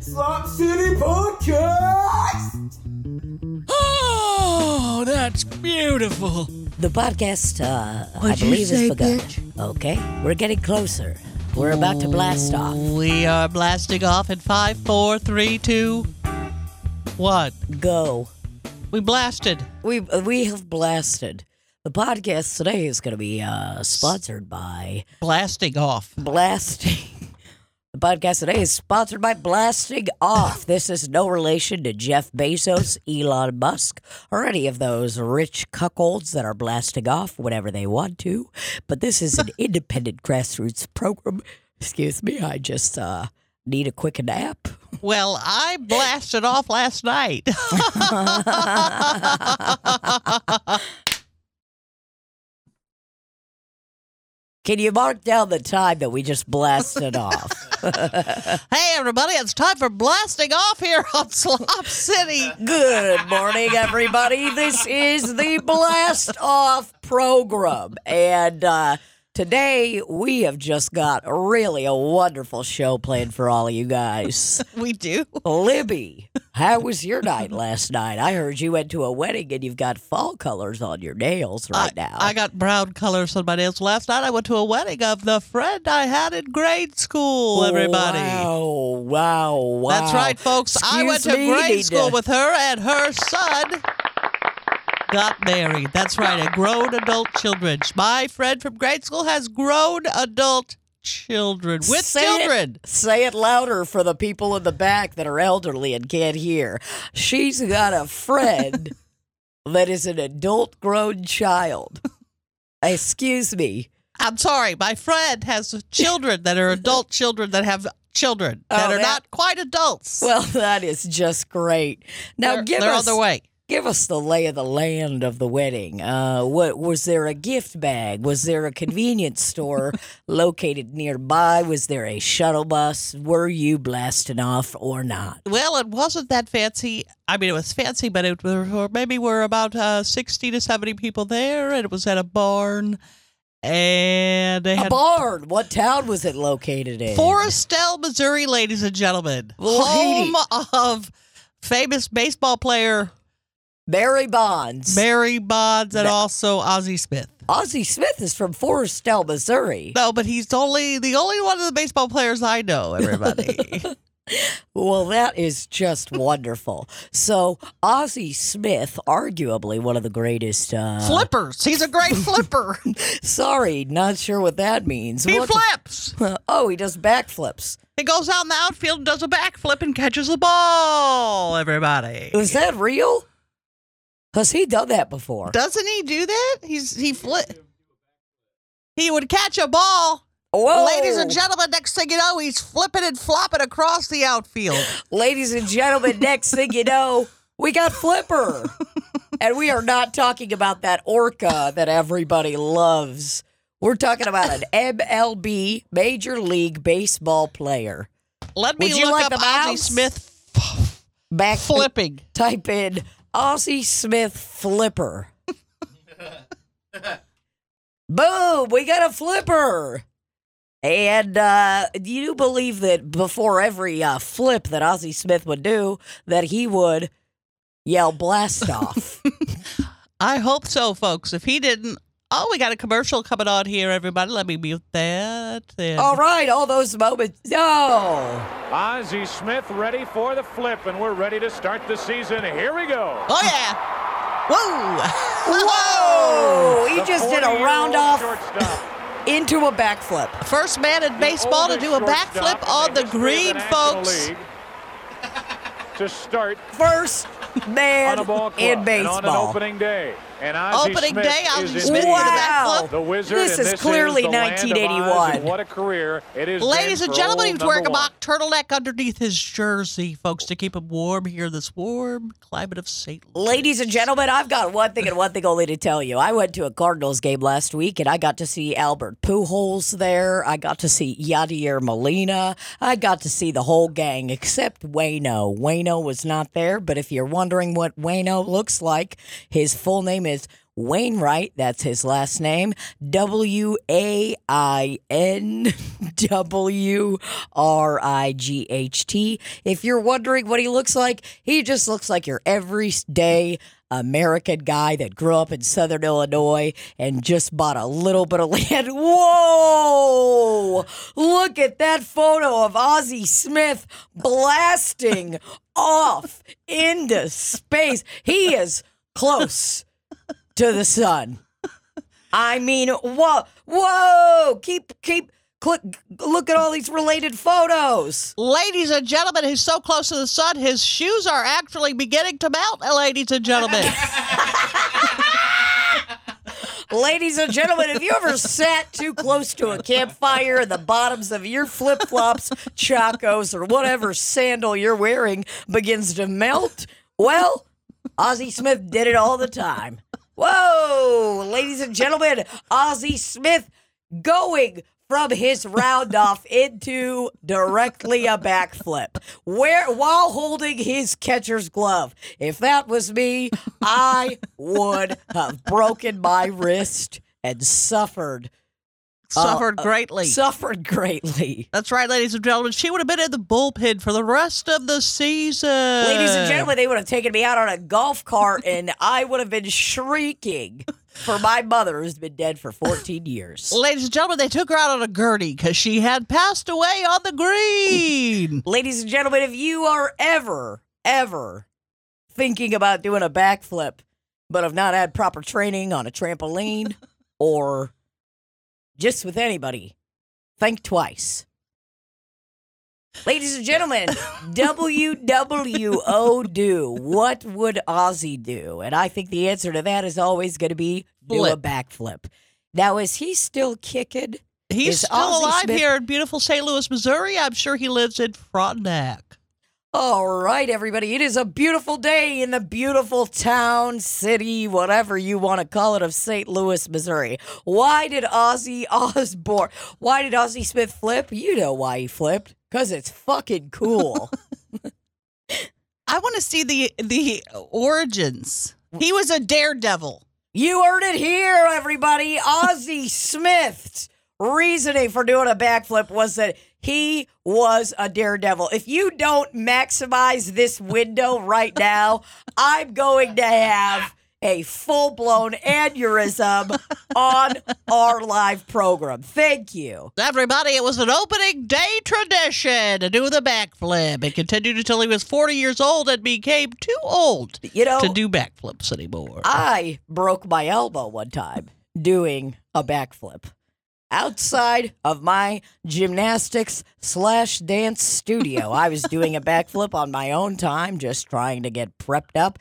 Slop City Podcast. Oh, that's beautiful. The podcast, uh, I What'd you believe, say, has begun. bitch? Okay, we're getting closer. We're about to blast off. We are blasting off in five, four, three, two, one. Go. We blasted. We we have blasted. The podcast today is going to be uh, sponsored by Blasting off. Blasting. The podcast today is sponsored by Blasting Off. This is no relation to Jeff Bezos, Elon Musk, or any of those rich cuckolds that are blasting off whenever they want to. But this is an independent grassroots program. Excuse me, I just uh, need a quick nap. Well, I blasted off last night. Can you mark down the time that we just blasted off? Hey, everybody, it's time for blasting off here on Slop City. Good morning, everybody. This is the Blast Off program. And uh, today we have just got really a wonderful show planned for all of you guys. We do. Libby, how was your night last night? I heard you went to a wedding and you've got fall colors on your nails right I, now. I got brown colors on my nails. Last night I went to a wedding of the friend I had in grade school, everybody. Wow, wow, wow. That's right, folks. I went to me, grade school to- with her, and her son got married. That's right, a grown adult children. My friend from grade school has grown adult children with Say it- children. say it louder for the people in the back that are elderly and can't hear. She's got a friend that is an adult grown child. Excuse me. I'm sorry, my friend has children that are adult children that have children that Oh, are that- not quite adults. Well, that is just great. Now they're, give they're us on their way. Give us the lay of the land of the wedding. Uh, what was there a gift bag? Was there a convenience store located nearby? Was there a shuttle bus? Were you blasting off or not? Well, it wasn't that fancy. I mean, it was fancy, but it were, maybe were about uh, 60 to 70 people there, and it was at a barn. And they A had barn. What town was it located in? Foristell, Missouri, ladies and gentlemen, Lady. home of famous baseball player Barry Bonds. Barry Bonds and also Ozzie Smith. Ozzie Smith is from Foristell, Missouri. No, but he's only the only one of the baseball players I know. Everybody, Well, that is just wonderful. So, Ozzie Smith, arguably one of the greatest. Uh, flippers. He's a great flipper. Sorry, not sure what that means. he What flips. oh, he does backflips. He goes out in the outfield and does a backflip and catches the ball. Everybody, Is that real? Has he done that before? doesn't he do that? He's he flip. He would catch a ball. Whoa. Ladies and gentlemen, next thing you know, he's flipping and flopping across the outfield. Ladies and gentlemen, next thing you know, we got Flipper. and we are not talking about that orca that everybody loves. We're talking about an MLB Major League Baseball player. Let me Would you look like up Ozzie? Smith Back flipping. type in Ozzie Smith Flipper. Boom, we got a flipper. And uh, do you believe that before every uh, flip that Ozzie Smith would do, that he would yell blast off? I hope so, folks. If he didn't, oh, we got a commercial coming on here, everybody. Let me mute that. Then. all right, all those moments. No. Ozzie Smith ready for the flip, and we're ready to start the season. Here we go. Oh yeah! Whoa! Whoa! He The just did a 40-year-old round off into a backflip. First man in baseball to do a backflip on the green, National folks. League To start First man on a in and baseball. on an opening day. And Ozzie Opening Smith day, is Ozzie in Smith the did a Wow. The wizard. This is this clearly the land of Oz, 1981. what a career it is. Ladies and gentlemen, he was wearing a mock turtleneck underneath his jersey, folks, to keep him warm here in this warm climate of St. Louis. Ladies and gentlemen, I've got one thing and one thing only to tell you. I went to a Cardinals game last week and I got to see Albert Pujols there. I got to see Yadier Molina. I got to see the whole gang except Wayno. Wayno was not there, but if you're wondering what Wayno looks like, his full name is Wainwright, that's his last name. W A I N W R I G H T. If you're wondering what he looks like, he just looks like your everyday American guy that grew up in Southern Illinois and just bought a little bit of land. Whoa! Look at that photo of Ozzie Smith blasting off into space. He is close to the sun. I mean, whoa, whoa! Keep, keep, click, look at all these related photos. Ladies and gentlemen, he's so close to the sun, his shoes are actually beginning to melt, ladies and gentlemen. Ladies and gentlemen, have you ever sat too close to a campfire and the bottoms of your flip flops, chacos, or whatever sandal you're wearing begins to melt? Well, Ozzie Smith did it all the time. Whoa, ladies and gentlemen, Ozzie Smith going from his roundoff into directly a backflip, where while holding his catcher's glove. If that was me, I would have broken my wrist and suffered Suffered uh, greatly. suffered greatly. That's right, ladies and gentlemen. She would have been in the bullpen for the rest of the season. Ladies and gentlemen, they would have taken me out on a golf cart and I would have been shrieking for my mother who's been dead for 14 years. Ladies and gentlemen, they took her out on a gurney because she had passed away on the green. Ladies and gentlemen, if you are ever, ever thinking about doing a backflip, but have not had proper training on a trampoline or just with anybody, think twice. Ladies and gentlemen, WWO do. What would Ozzy do? And I think the answer to that is always going to be do a backflip. Now, is he still kicking? He's Is still Ozzie alive Smith- here in beautiful St. Louis, Missouri. I'm sure he lives in Frontenac. All right, everybody. It is a beautiful day in the beautiful town, city, whatever you want to call it, of St. Louis, Missouri. Why did Ozzy Osbourne, why did Ozzy Smith flip? You know why he flipped. Because it's fucking cool. I want to see the the origins. He was a daredevil. you heard it here, everybody. Ozzy Smith's reasoning for doing a backflip was that he was a daredevil. If you don't maximize this window right now, I'm going to have a full blown aneurysm on our live program. Thank you. Everybody, it was an opening day tradition to do the backflip. It continued until he was 40 years old and became too old You know, to do backflips anymore. I broke my elbow one time doing a backflip outside of my gymnastics slash dance studio. I was doing a backflip on my own time, just trying to get prepped up.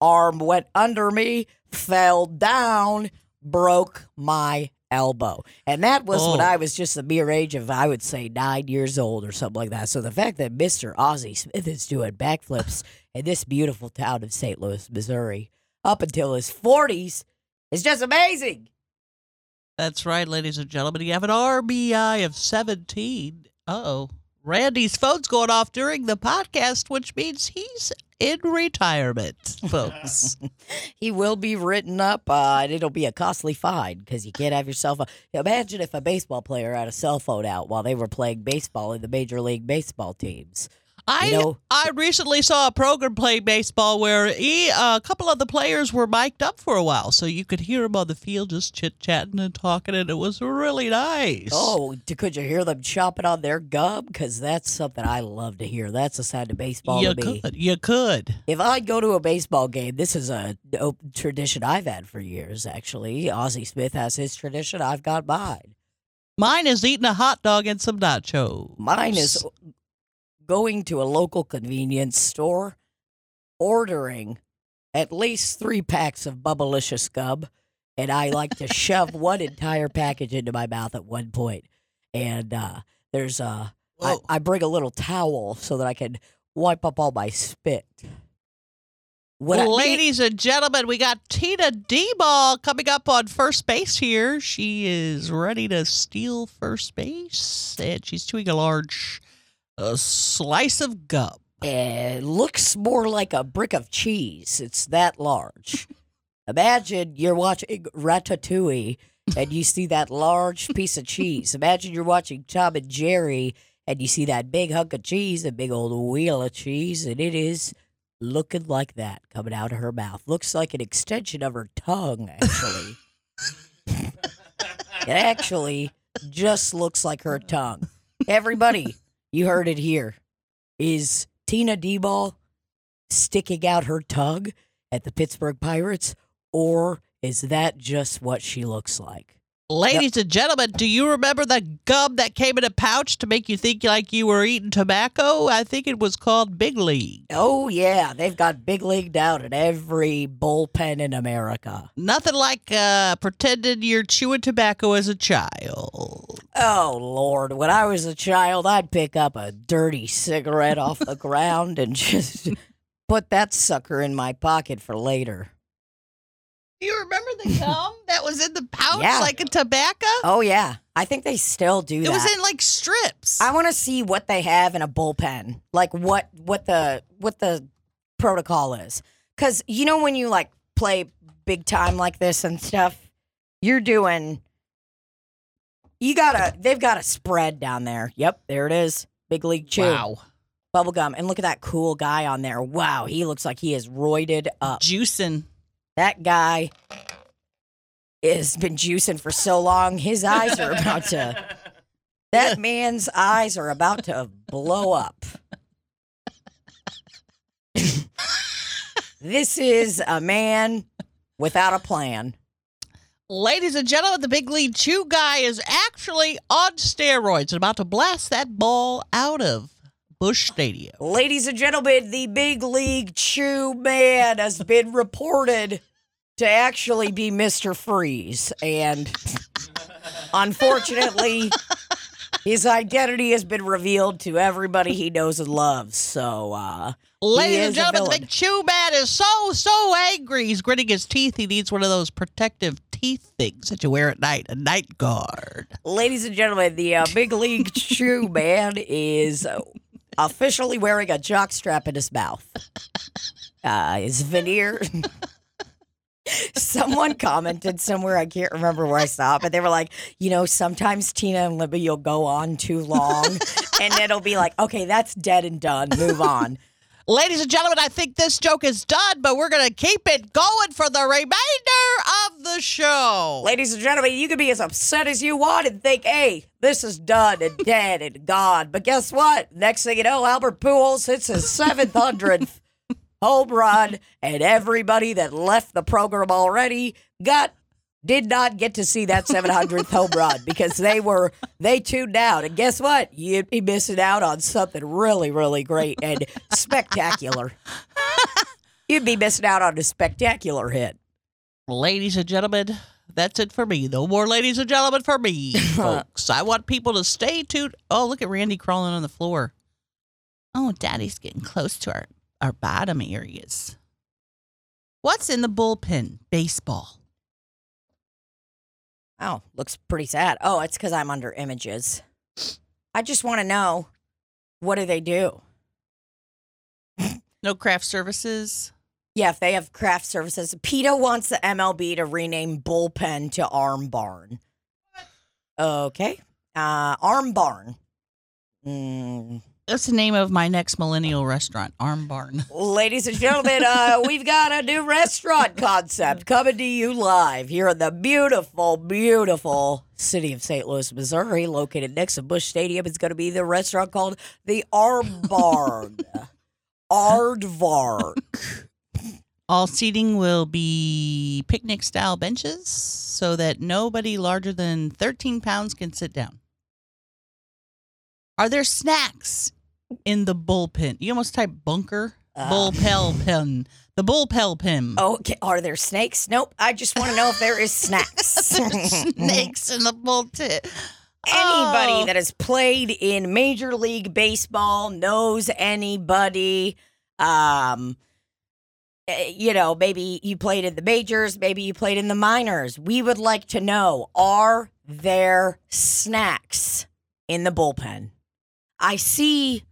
Arm went under me, fell down, broke my elbow. And that was when Oh. I was just the mere age of, I would say, nine years old or something like that. So the fact that Mr. Ozzie Smith is doing backflips in this beautiful town of St. Louis, Missouri, up until his 40s is just amazing. That's right, ladies and gentlemen. You have an RBI of 17. Uh oh. Randy's phone's going off during the podcast, which means he's in retirement, folks. He will be written up, uh, and it'll be a costly fine because you can't have your cell phone. Imagine if a baseball player had a cell phone out while they were playing baseball in the Major League Baseball teams. I know- I recently saw a program play baseball where he, uh, a couple of the players were mic'd up for a while, so you could hear them on the field just chit chatting and talking, and it was really nice. Oh, could you hear them chomping on their gum? Because that's something I love to hear. That's a side of baseball you to me. could, you could. If I go to a baseball game, this is a tradition I've had for years, actually. Ozzie Smith has his tradition, I've got mine. Mine is eating a hot dog and some nachos. Mine is going to a local convenience store, ordering at least three packs of Bubblicious Gub, and I like to shove one entire package into my mouth at one point. And uh, there's a, I, bring a little towel so that I can wipe up all my spit. What I- Ladies and gentlemen, we got Tina D-Ball coming up on first base here. She is ready to steal first base, and she's chewing a large uh, slice of gum. It looks more like a brick of cheese. It's that large. Imagine you're watching Ratatouille and you see that large piece of cheese. Imagine you're watching Tom and Jerry and you see that big hunk of cheese, a big old wheel of cheese, and it is looking like that coming out of her mouth. Looks like an extension of her tongue, actually. it actually just looks like her tongue. Everybody, you heard it here. Is Tina D-Ball sticking out her tongue at the Pittsburgh Pirates, or is that just what she looks like? Ladies and gentlemen, do you remember the gum that came in a pouch to make you think like you were eating tobacco? I think it was called Big League. Oh, yeah, they've got big League out at every bullpen in America. Nothing like uh, pretending you're chewing tobacco as a child. Oh, Lord. When I was a child, I'd pick up a dirty cigarette off the ground and just put that sucker in my pocket for later. Do you remember the gum that was in the pouch Yeah. like a tobacco? Oh, yeah. I think they still do that. it that. was in like strips. I want to see what they have in a bullpen, like what what the what the protocol is. Because you know when you like play big time like this and stuff, you're doing. You gotta. They've got a spread down there. Yep, there it is. Big league chew. wow. Bubblegum. And look at that cool guy on there. Wow, he looks like he is roided up. Juicing. That guy has been juicing for so long. His eyes are about to. That man's eyes are about to blow up. this is a man without a plan. Ladies and gentlemen, the big league chew guy is actually on steroids and about to blast that ball out of Busch Stadium. Ladies and gentlemen, the big league chew man has been reported to actually be Mr. Freeze. And unfortunately, his identity has been revealed to everybody he knows and loves. So, uh, Ladies and gentlemen, the big chew man is so, so angry. He's gritting his teeth. He needs one of those protective teeth things that you wear at night, a night guard. ladies and gentlemen, the uh, big league chew man is uh, officially wearing a jock strap in his mouth. Uh, his veneer. Someone commented somewhere, I can't remember where I saw it, but they were like, you know, sometimes Tina and Libby you'll go on too long and it'll be like, okay, that's dead and done. Move on. Ladies and gentlemen, I think this joke is done, but we're going to keep it going for the remainder of the show. Ladies and gentlemen, you can be as upset as you want and think, hey, this is done and dead and gone. But guess what? Next thing you know, Albert Pujols hits his 700th home run, and everybody that left the program already got did not get to see that 700th home run because they were they tuned out. And guess what? You'd be missing out on something really, really great and spectacular. You'd be missing out on a spectacular hit. Ladies and gentlemen, that's it for me. No more ladies and gentlemen for me, folks. I want people to stay tuned. Oh, look at Randy crawling on the floor. Oh, Daddy's getting close to our, our bottom areas. What's in the bullpen? Baseball. Oh, looks pretty sad. Oh, it's because I'm under images. I just want to know what do they do? No craft services. Yeah, if they have craft services. PETA wants the MLB to rename Bullpen to Arm Barn. Okay. Uh, Arm Barn. Mm. That's the name of my next millennial restaurant, Arm Barn. Ladies and gentlemen, uh, we've got a new restaurant concept coming to you live here in the beautiful, beautiful city of St. Louis, Missouri, located next to Busch Stadium. It's going to be the restaurant called the Arm Barn. Aardvark. All seating will be picnic style benches so that nobody larger than 13 pounds can sit down. Are there snacks in the bullpen? You almost type bunker. Uh. Bullpel pen. The bullpel pen. Okay, are there snakes? Nope. I just want to know if there is snacks. Snakes in the bullpen. Anybody Oh. that has played in Major League Baseball knows anybody. Um, eh, you know, maybe you played in the majors, maybe you played in the minors. We would like to know are there snacks in the bullpen? I see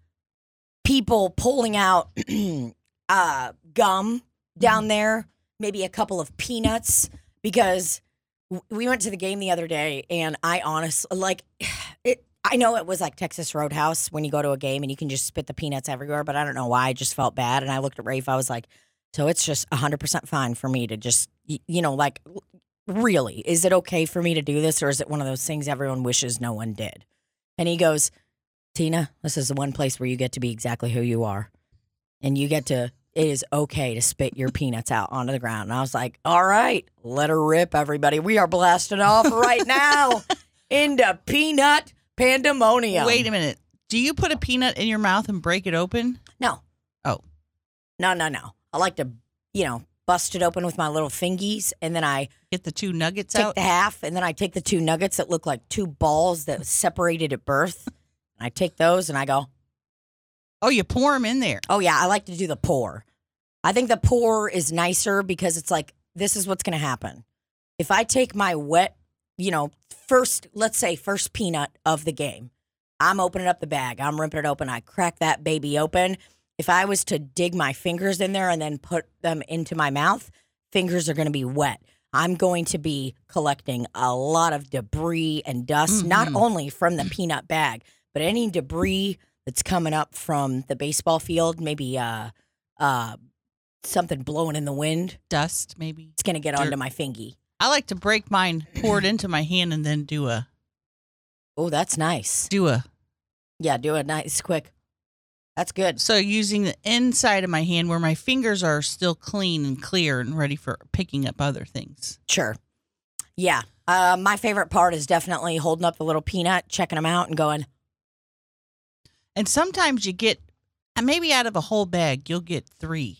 people pulling out uh, gum down there. maybe a couple of peanuts because we went to the game the other day and I honestly like it. I know it was like Texas Roadhouse when you go to a game and you can just spit the peanuts everywhere, but I don't know why. I just felt bad. And I looked at Rafe. I was like, so it's just 100% fine for me to just, you know, like, really, is it okay for me to do this? Or is it one of those things everyone wishes no one did? And he goes, Tina, this is the one place where you get to be exactly who you are. And you get to, it is okay to spit your peanuts out onto the ground. And I was like, all right, let her rip, everybody. We are blasting off right now into peanut pandemonium. Wait a minute. Do you put a peanut in your mouth and break it open? No. Oh. No, no, no. I like to, you know, bust it open with my little fingies and then I Get the two nuggets take out? the half and then I take the two nuggets that look like two balls that separated at birth. I take those and I go, oh, you pour them in there. oh, yeah, I like to do the pour. I think the pour is nicer because it's like, this is what's going to happen. If I take my wet, you know, first, let's say, first peanut of the game, I'm opening up the bag, I'm ripping it open, I crack that baby open. If I was to dig my fingers in there and then put them into my mouth, fingers are going to be wet. I'm going to be collecting a lot of debris and dust, not Mhm. only from the peanut bag, but any debris that's coming up from the baseball field, maybe uh, uh, something blowing in the wind. Dust, maybe. It's going to get Dirt. onto my fingy. I like to break mine, pour it into my hand, and then do a Oh, that's nice. do a. Yeah, do it nice, quick. That's good. So using the inside of my hand where my fingers are still clean and clear and ready for picking up other things. Sure. Yeah. Uh, my favorite part is definitely holding up the little peanut, checking them out, and going, And sometimes you get, maybe out of a whole bag, you'll get three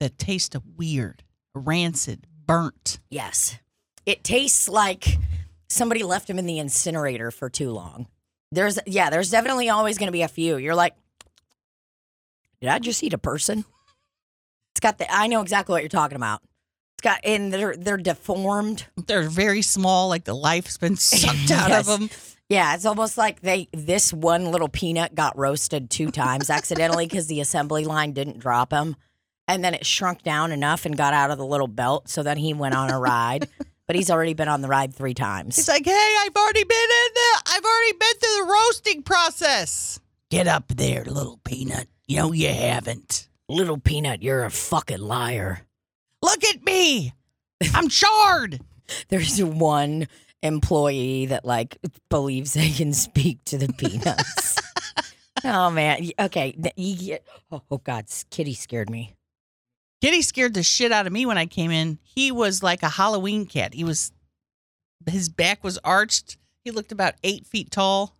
that taste weird, rancid, burnt. yes. It tastes like somebody left them in the incinerator for too long. There's, yeah, there's definitely always going to be a few. You're like, did I just eat a person? It's got the, I know exactly what you're talking about. It's got, and they're, they're deformed. They're very small, like the life's been sucked out of them. Yeah, it's almost like they this one little peanut got roasted two times accidentally because the assembly line didn't drop him, and then it shrunk down enough and got out of the little belt. So then he went on a ride, but he's already been on the ride three times. He's like, hey, I've already been in the, I've already been through the roasting process. Get up there, little peanut. You know you haven't. little peanut, you're a fucking liar. Look at me. I'm charred. There's one employee that like believes they can speak to the peanuts. oh man, okay. th- you get- Oh, oh God, Kitty scared me. Kitty scared the shit out of me when I came in. He was like a Halloween cat. He was, his back was arched. He looked about eight feet tall,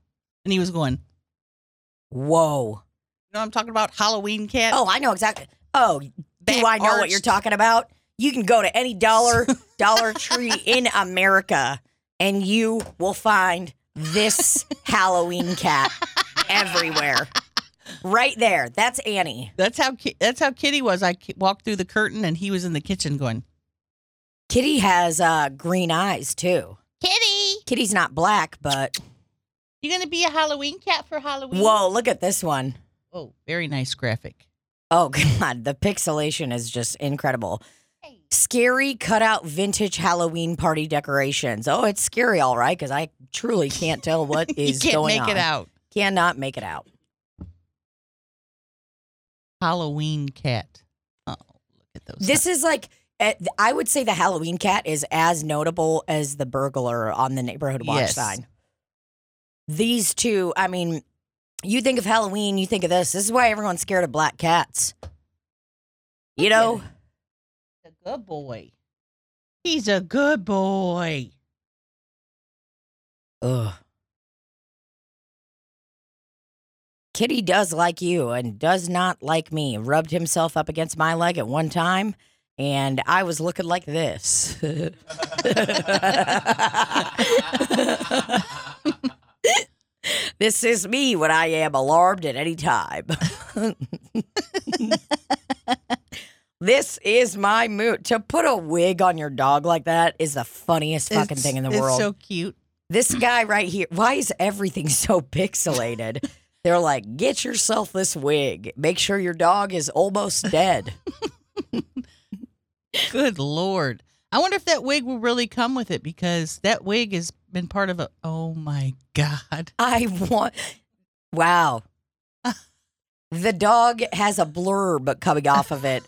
and he was going. "Whoa!" You know what I'm talking about? Halloween cat. Oh, I know exactly. Oh, Back do I know what you're talking about? You can go to any dollar Dollar Tree in America and you will find this Halloween cat everywhere. Right there. That's Annie. That's how that's how Kitty was. I walked through the curtain, and he was in the kitchen going. Kitty has uh, green eyes too. Kitty, Kitty's not black, but you're gonna be a Halloween cat for Halloween? whoa, look at this one. Oh, very nice graphic. Oh god, the pixelation is just incredible. Scary cutout vintage Halloween party decorations. Oh, it's scary, all right, because I truly can't tell what is you is can't going make on. it out. Cannot make it out. Halloween cat. Oh, look at those. This is like eh, I would say the Halloween cat is as notable as the burglar on the neighborhood watch Yes. sign. These two, I mean, you think of Halloween, you think of this. This is why everyone's scared of black cats. You know, a good boy. He's a good boy. ugh. Kitty does like you and does not like me. Rubbed himself up against my leg at one time, and I was looking like this. this is me when I am alarmed at any time. this is my mood. To put a wig on your dog like that is the funniest fucking It's- thing in the it's world. so cute. This guy right here, why is everything so pixelated? They're like, get yourself this wig. Make sure your dog is almost dead. Good lord. I wonder if that wig will really come with it because that wig has been part of a. Oh my god. I want. Wow. The dog has a blurb coming off of it.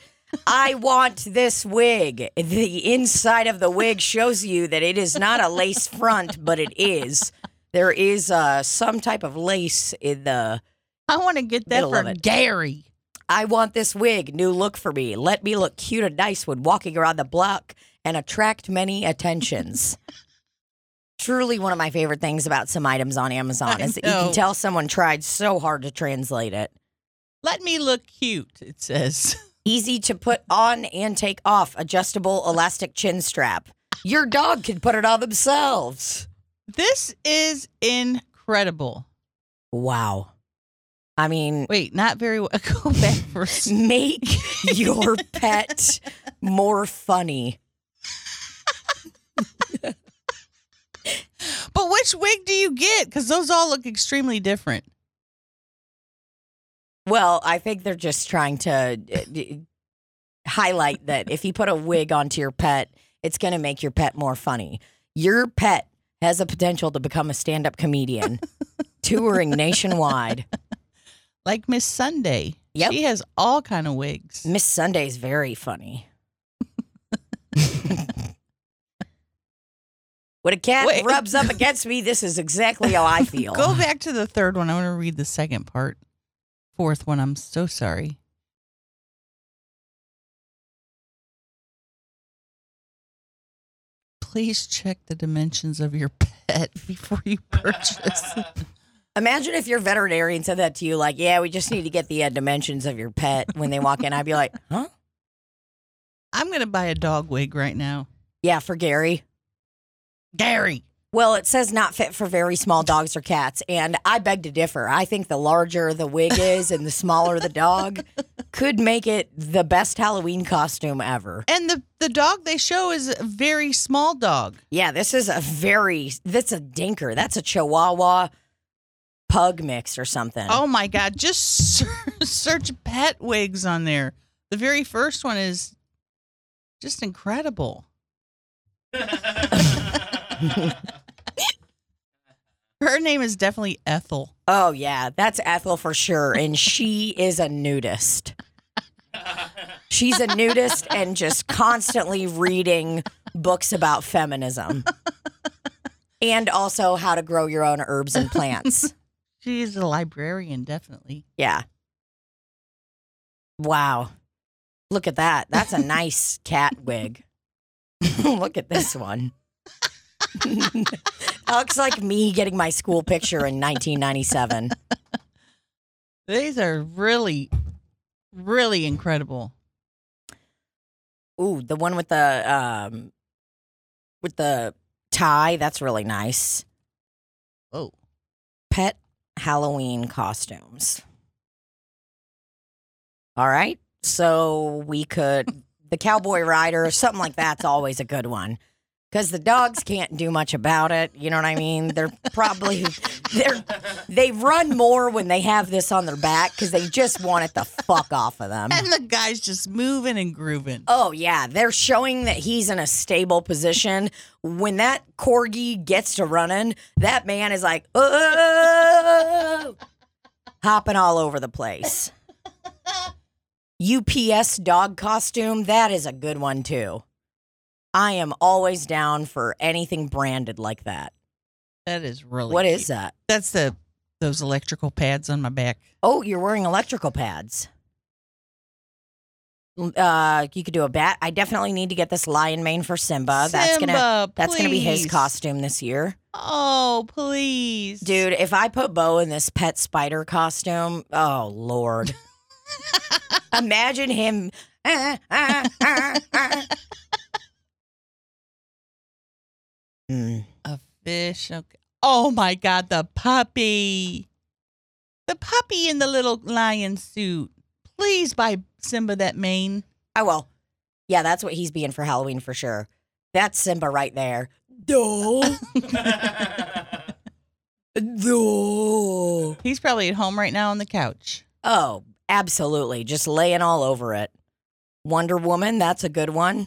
I want this wig. The inside of the wig shows you that it is not a lace front, but it is. There is uh, some type of lace in the. I want to get that Middle of it. Gary. I want this wig. New look for me. Let me look cute and nice when walking around the block and attract many attentions. Truly, one of my favorite things about some items on Amazon I is that you know. can tell someone tried so hard to translate it. Let me look cute, it says. Easy to put on and take off. Adjustable elastic chin strap. Your dog can put it on themselves. This is incredible. Wow. I mean, Wait, not very well. Go back s- make your pet more funny. But which wig do you get? Because those all look extremely different. Well, I think they're just trying to uh, highlight that if you put a wig onto your pet, it's going to make your pet more funny. Your pet has the potential to become a stand up comedian, touring nationwide. Like Miss Sunday. Yep. She has all kind of wigs. Miss Sunday's very funny. when a cat Wait. rubs up against me, this is exactly how I feel. Go back to the third one. I want to read the second part. Fourth one. I'm so sorry. Please check the dimensions of your pet before you purchase. Imagine if your veterinarian said that to you, like, "Yeah, we just need to get the uh, dimensions of your pet." When they walk in, I'd be like, "Huh? I'm going to buy a dog wig right now. Yeah, for Gary." Gary. Well, it says not fit for very small dogs or cats, and I beg to differ. I think the larger the wig is and the smaller the dog could make it the best Halloween costume ever. And the, the dog they show is a very small dog. Yeah, this is a very that's a dinker. That's a Chihuahua pug mix or something. Oh my God. Just ser- search pet wigs on there. The very first one is just incredible. Her name is definitely Ethel. Oh yeah, that's Ethel for sure, and she is a nudist. She's a nudist and just constantly reading books about feminism. And also how to grow your own herbs and plants. She's a librarian, definitely. Yeah. Wow. Look at that. That's a nice cat wig. Look at this one. Looks like me getting my school picture in 1997. These are really, really incredible. Ooh, the one with the um with the tie, that's really nice. Oh, Pet Halloween costumes. All right. So we could the cowboy rider, or something like that's always a good one. Cuz the dogs can't do much about it, you know what I mean? They're probably they're they run more when they have this on their back cuz they just want it the fuck off of them. and the guy's just moving and grooving. Oh yeah, they're showing that he's in a stable position. When that corgi gets to running, that man is like, oh, hopping all over the place. UPS dog costume, that is a good one too. I am always down for anything branded like that. That is really. What cute. is that? That's the those electrical pads on my back. Oh, you're wearing electrical pads. Uh, you could do a bat. I definitely need to get this lion mane for Simba. that's gonna Simba, That's to be his please. costume this year. Oh, please, Dude, if I put Bo in this pet spider costume, oh, Lord. Imagine him. ah, ah, ah, ah. Hmm. A fish. Okay. Oh my God, the puppy. The puppy in the little lion suit. Please buy Simba that mane. I will. Yeah, that's what he's being for Halloween for sure. That's Simba right there. No. no. He's probably at home right now on the couch. Oh, absolutely. Just laying all over it. Wonder Woman, that's a good one.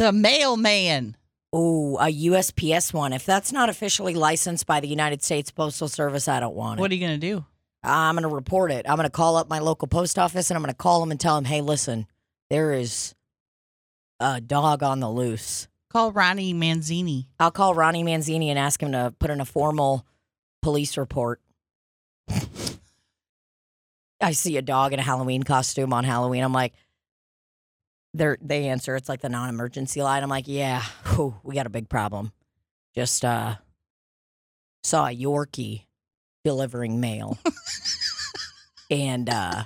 The mailman. Oh, a USPS one. If that's not officially licensed by the United States Postal Service, I don't want it. What are you going to do? I'm going to report it. I'm going to call up my local post office and I'm going to call them and tell them, hey, listen, there is a dog on the loose. Call Ronnie Manzini. I'll call Ronnie Manzini and ask him to put in a formal police report. I see a dog in a Halloween costume on Halloween. I'm like, they they answer. It's like the non-emergency line. I'm like, yeah, whew, we got a big problem. Just uh, saw a Yorkie delivering mail, and uh,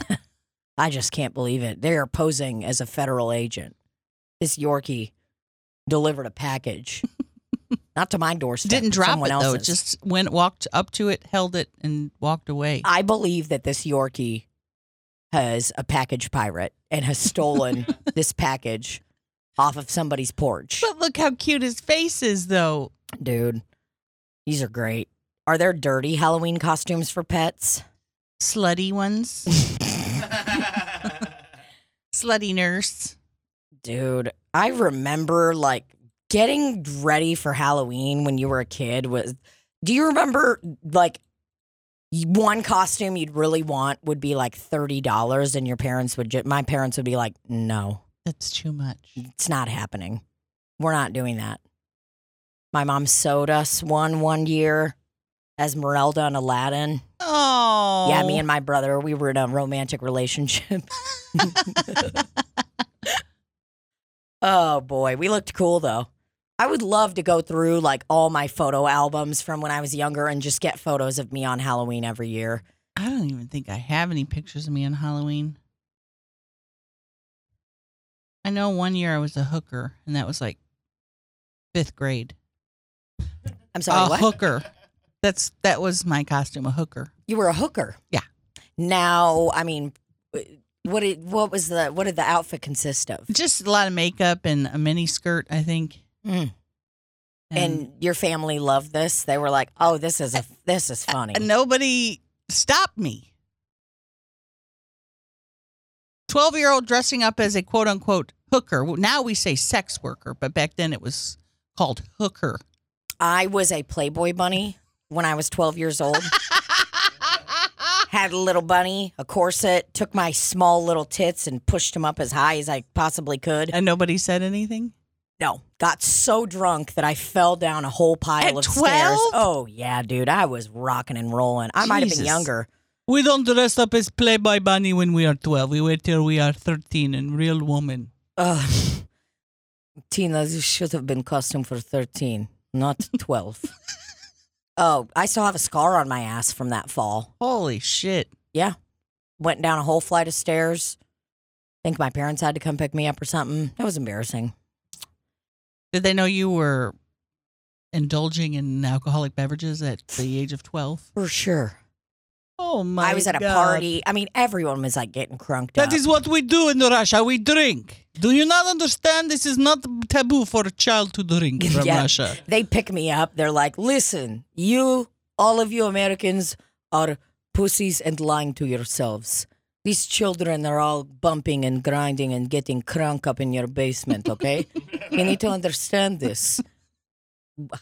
I just can't believe it. They are posing as a federal agent. This Yorkie delivered a package, not to my doorstep. Didn't drop someone it though. It just went, walked up to it, held it, and walked away. I believe that this Yorkie has a package pirate and has stolen this package off of somebody's porch. But look how cute his face is, though. Dude, these are great. Are there dirty Halloween costumes for pets? Slutty ones. Slutty nurse. Dude, I remember like getting ready for Halloween when you were a kid was Do you remember like one costume you'd really want would be like $30 and your parents would ju- my parents would be like, "No, That's too much. it's not happening. We're not doing that." My mom sewed us one one year Esmeralda and Aladdin. Oh. Yeah, me and my brother, we were in a romantic relationship. oh boy, we looked cool though. I would love to go through like all my photo albums from when I was younger and just get photos of me on Halloween every year. I don't even think I have any pictures of me on Halloween. I know one year I was a hooker, and that was like fifth grade. I'm sorry, a what? hooker. That's that was my costume, a hooker. You were a hooker. Yeah. Now, I mean, what did what was the what did the outfit consist of? Just a lot of makeup and a mini skirt, I think. Mm. And your family loved this. They were like, "Oh, this is a this is funny." and nobody stopped me. Twelve year old dressing up as a quote unquote hooker. Now we say sex worker, but back then it was called hooker. I was a Playboy bunny when I was 12 years old. Had a little bunny, a corset, took my small little tits and pushed them up as high as I possibly could. and nobody said anything. No, got so drunk that I fell down a whole pile At of 12? stairs. Oh, yeah, dude. I was rocking and rolling. I might have been Jesus. younger. We don't dress up as Playboy Bunny when we are 12. We wait till we are 13 and real woman. Ugh. Tina, this should have been costume for 13, not 12. oh, I still have a scar on my ass from that fall. Holy shit. Yeah. Went down a whole flight of stairs. think my parents had to come pick me up or something. That was embarrassing. Did they know you were indulging in alcoholic beverages at the age of 12? For sure. Oh my I was at a God. party. I mean, everyone was like getting crunked That up. is what we do in Russia. We drink. Do you not understand? This is not taboo for a child to drink from Yeah. Russia. they pick me up. They're like, listen, you, all of you Americans are pussies and lying to yourselves. These children are all bumping and grinding and getting crunk up in your basement, okay? you need to understand this.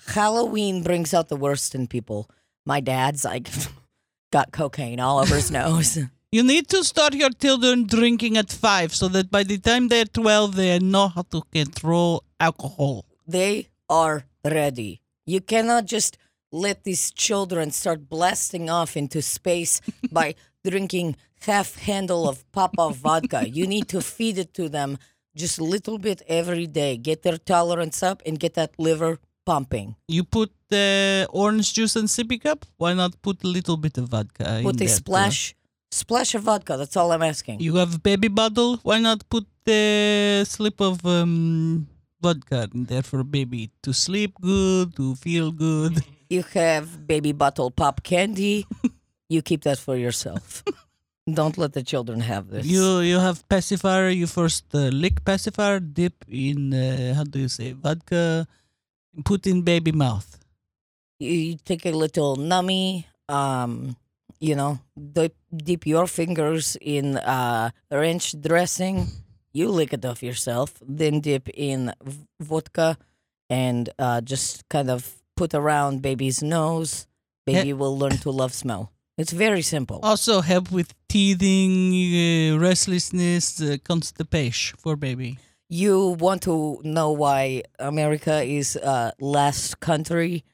Halloween brings out the worst in people. My dad's like, got cocaine all over his nose. You need to start your children drinking at five so that by the time they're 12, they know how to control alcohol. they are ready. You cannot just let these children start blasting off into space by drinking half handle of Popov vodka. You need to feed it to them just a little bit every day. Get their tolerance up and get that liver pumping. You put the orange juice in sippy cup. Why not put a little bit of vodka? Put in a there, too? splash, splash of vodka. That's all I'm asking. You have baby bottle. Why not put the slip of um, vodka in there for baby to sleep good, to feel good? You have baby bottle pop candy. you keep that for yourself. Don't let the children have this. You you have pacifier. You first uh, lick pacifier, dip in uh, how do you say vodka, put in baby mouth. you, you take a little nummy, um, you know, dip, dip your fingers in uh, ranch dressing. You lick it off yourself, then dip in v- vodka and uh, just kind of put around baby's nose. Baby will learn to love smell. It's very simple. Also help with teething, uh, restlessness, uh, constipation for baby. You want to know why America is uh, last country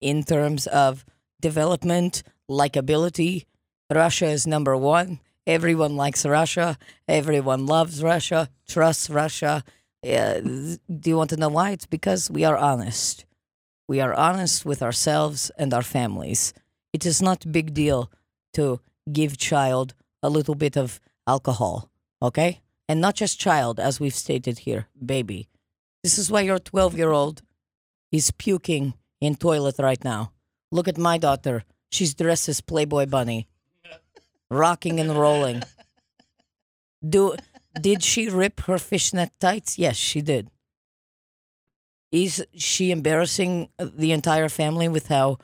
in terms of development, likability? Russia is number one. Everyone likes Russia. Everyone loves Russia, trusts Russia. Uh, do you want to know why? It's because we are honest. We are honest with ourselves and our families. It is not a big deal to give child a little bit of alcohol, okay? And not just child, as we've stated here, baby. This is why your 12 year old is puking in toilet right now. Look at my daughter. She's dressed as Playboy Bunny, rocking and rolling. Do did she rip her fishnet tights? Yes, she did. Is she embarrassing the entire family with how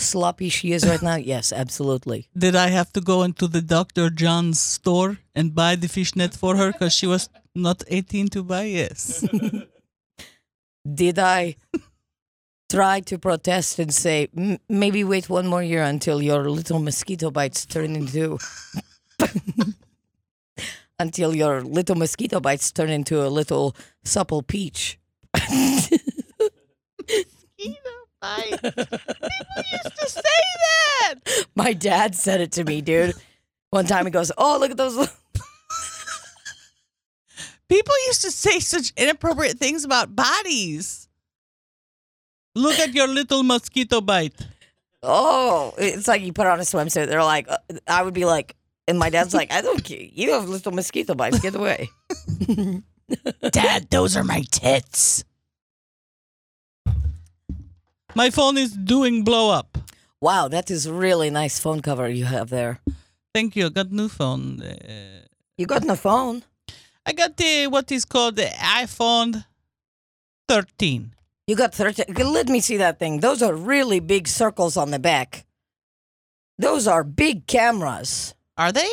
sloppy she is right now? Yes, absolutely. Did I have to go into the Dr. John's store and buy the fishnet for her because she was not 18 to buy? Yes. Did I try to protest and say, "M- maybe wait one more year until your little mosquito bites turn into. until your little mosquito bites turn into a little supple peach? People used to say that. My dad said it to me, dude. One time he goes, Oh, look at those. People used to say such inappropriate things about bodies. Look at your little mosquito bite. Oh, it's like you put on a swimsuit. They're like, uh, I would be like, and my dad's like, I don't care. You have little mosquito bites. Get away. Dad, those are my tits. My phone is doing blow up. Wow, that is really nice phone cover you have there. Thank you. I got new phone. Uh, You got no phone. I got the what is called the iPhone 13. You got 13. Let me see that thing. Those are really big circles on the back. Those are big cameras. Are they?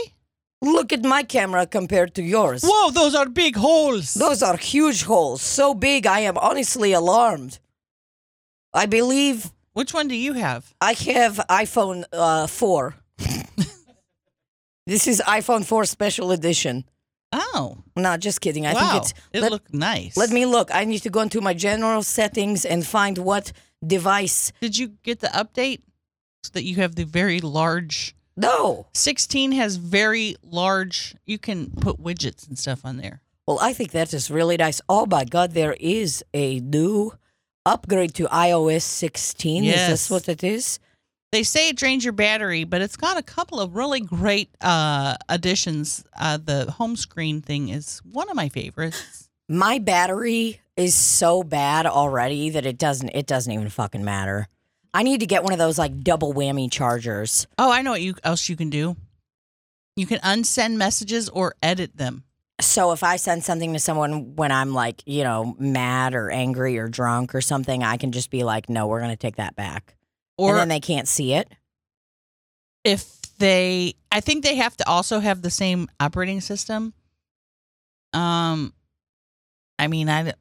Look at my camera compared to yours. Whoa, those are big holes. Those are huge holes. So big, I am honestly alarmed. I believe Which one do you have? I have iPhone uh, 4. this is iPhone 4 special edition. Oh, No, just kidding. I wow. think it's. it let, looked nice. let me look. I need to go into my general settings and find what device. Did you get the update so that you have the very large? No. 16 has very large. You can put widgets and stuff on there. Well, I think that is really nice. Oh my God, there is a new upgrade to iOS 16. Is Yes. this what it is? They say it drains your battery, but it's got a couple of really great uh, additions. Uh, the home screen thing is one of my favorites. My battery is so bad already that it doesn't. It doesn't even fucking matter. I need to get one of those like double whammy chargers. Oh, I know what you else you can do. You can unsend messages or edit them. So if I send something to someone when I'm like, you know, mad or angry or drunk or something, I can just be like, "No, we're gonna take that back," Or and then they can't see it. if they I think they have to also have the same operating system. Um I mean, I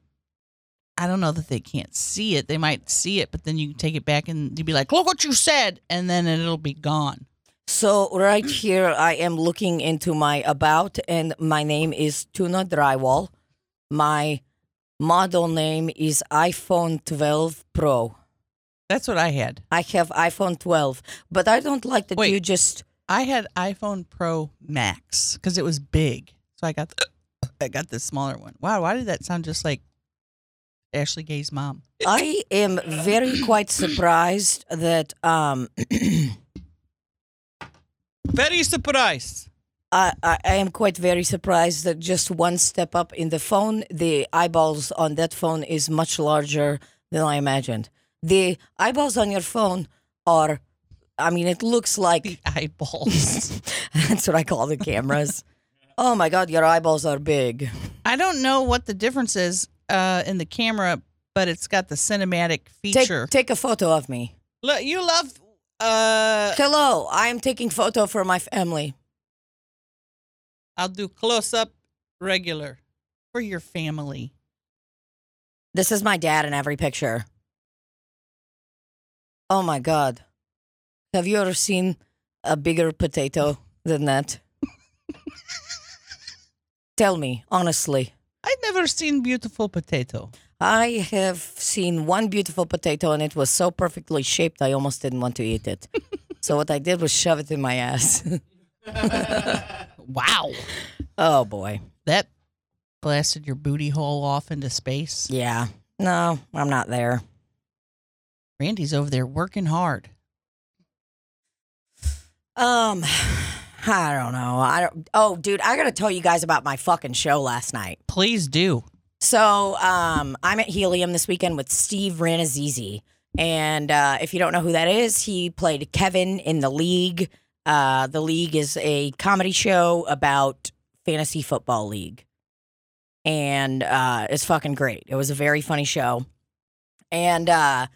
I don't know that they can't see it. They might see it, but then you can take it back and you'd be like, "Look what you said," and then it'll be gone. So right here, I am looking into my about, and my name is Tuna Drywall. My model name is iPhone 12 Pro. That's what I had. I have iPhone 12, but I don't like that Wait. you just. I had iPhone Pro Max because it was big, so I got the, I got the smaller one. Wow, why did that sound just like Ashley Gay's mom? I am very quite surprised that um Very surprised. I, I I am quite very surprised that just one step up in the phone, the eyeballs on that phone is much larger than I imagined. The eyeballs on your phone are, I mean, it looks like The eyeballs. that's what I call the cameras. oh my God, your eyeballs are big. I don't know what the difference is uh, in the camera, but it's got the cinematic Take feature. take a photo of me. Look, you love. Uh, Hello, I am taking photo for my family. I'll do close up, regular. for your family. This is my dad in every picture. Oh my God. Have you ever seen a bigger potato than that? Tell me, honestly. I've never seen beautiful potato. I have seen one beautiful potato and it was so perfectly shaped I almost didn't want to eat it. so what I did was shove it in my ass. Wow. oh boy. That blasted your booty hole off into space. Yeah. No, I'm not there. Randy's over there working hard. Um I don't know. I don't Oh, dude, I got to tell you guys about my fucking show last night. Please do. So um, I'm at Helium this weekend with Steve Rannazzisi. And uh, if you don't know who that is, he played Kevin in The League. Uh, the League is a comedy show about fantasy football league. And uh, it's fucking great. It was a very funny show. And uh,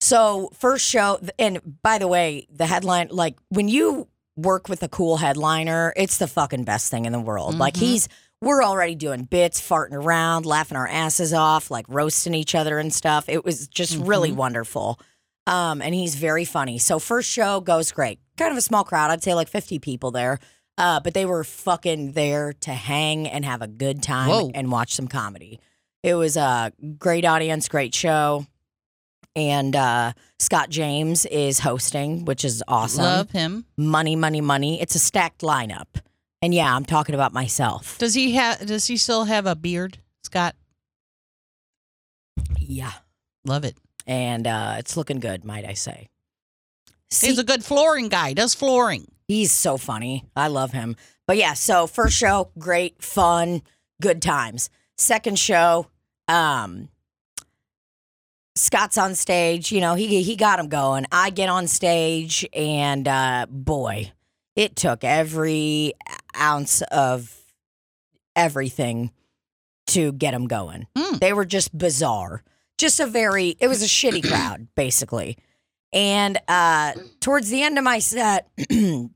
so, first show, and by the way, the headline, like when you work with a cool headliner, it's the fucking best thing in the world. Like Mhm. he's we're already doing bits, farting around, laughing our asses off, like roasting each other and stuff. It was just really Mhm. wonderful. Um, and he's very funny. So first show goes great. Kind of a small crowd. I'd say like 50 people there. Uh, but they were fucking there to hang and have a good time Whoa. and watch some comedy. It was a great audience, great show. And uh, Scott James is hosting, which is awesome Love him. money, money, money. It's a stacked lineup. And yeah, I'm talking about myself. Does he have? Does he still have a beard, Scott? Yeah. Love it. And uh, it's looking good, might I say. See, He's a good flooring guy. Does flooring. he's so funny. I love him. But yeah, so first show, great, fun, good times. Second show, um, Scott's on stage. You know, he he got him going. I get on stage, and uh, boy, it took every ounce of everything to get them going. Mm. They were just bizarre. Just a very. It was a shitty crowd, basically. And uh, towards the end of my set, and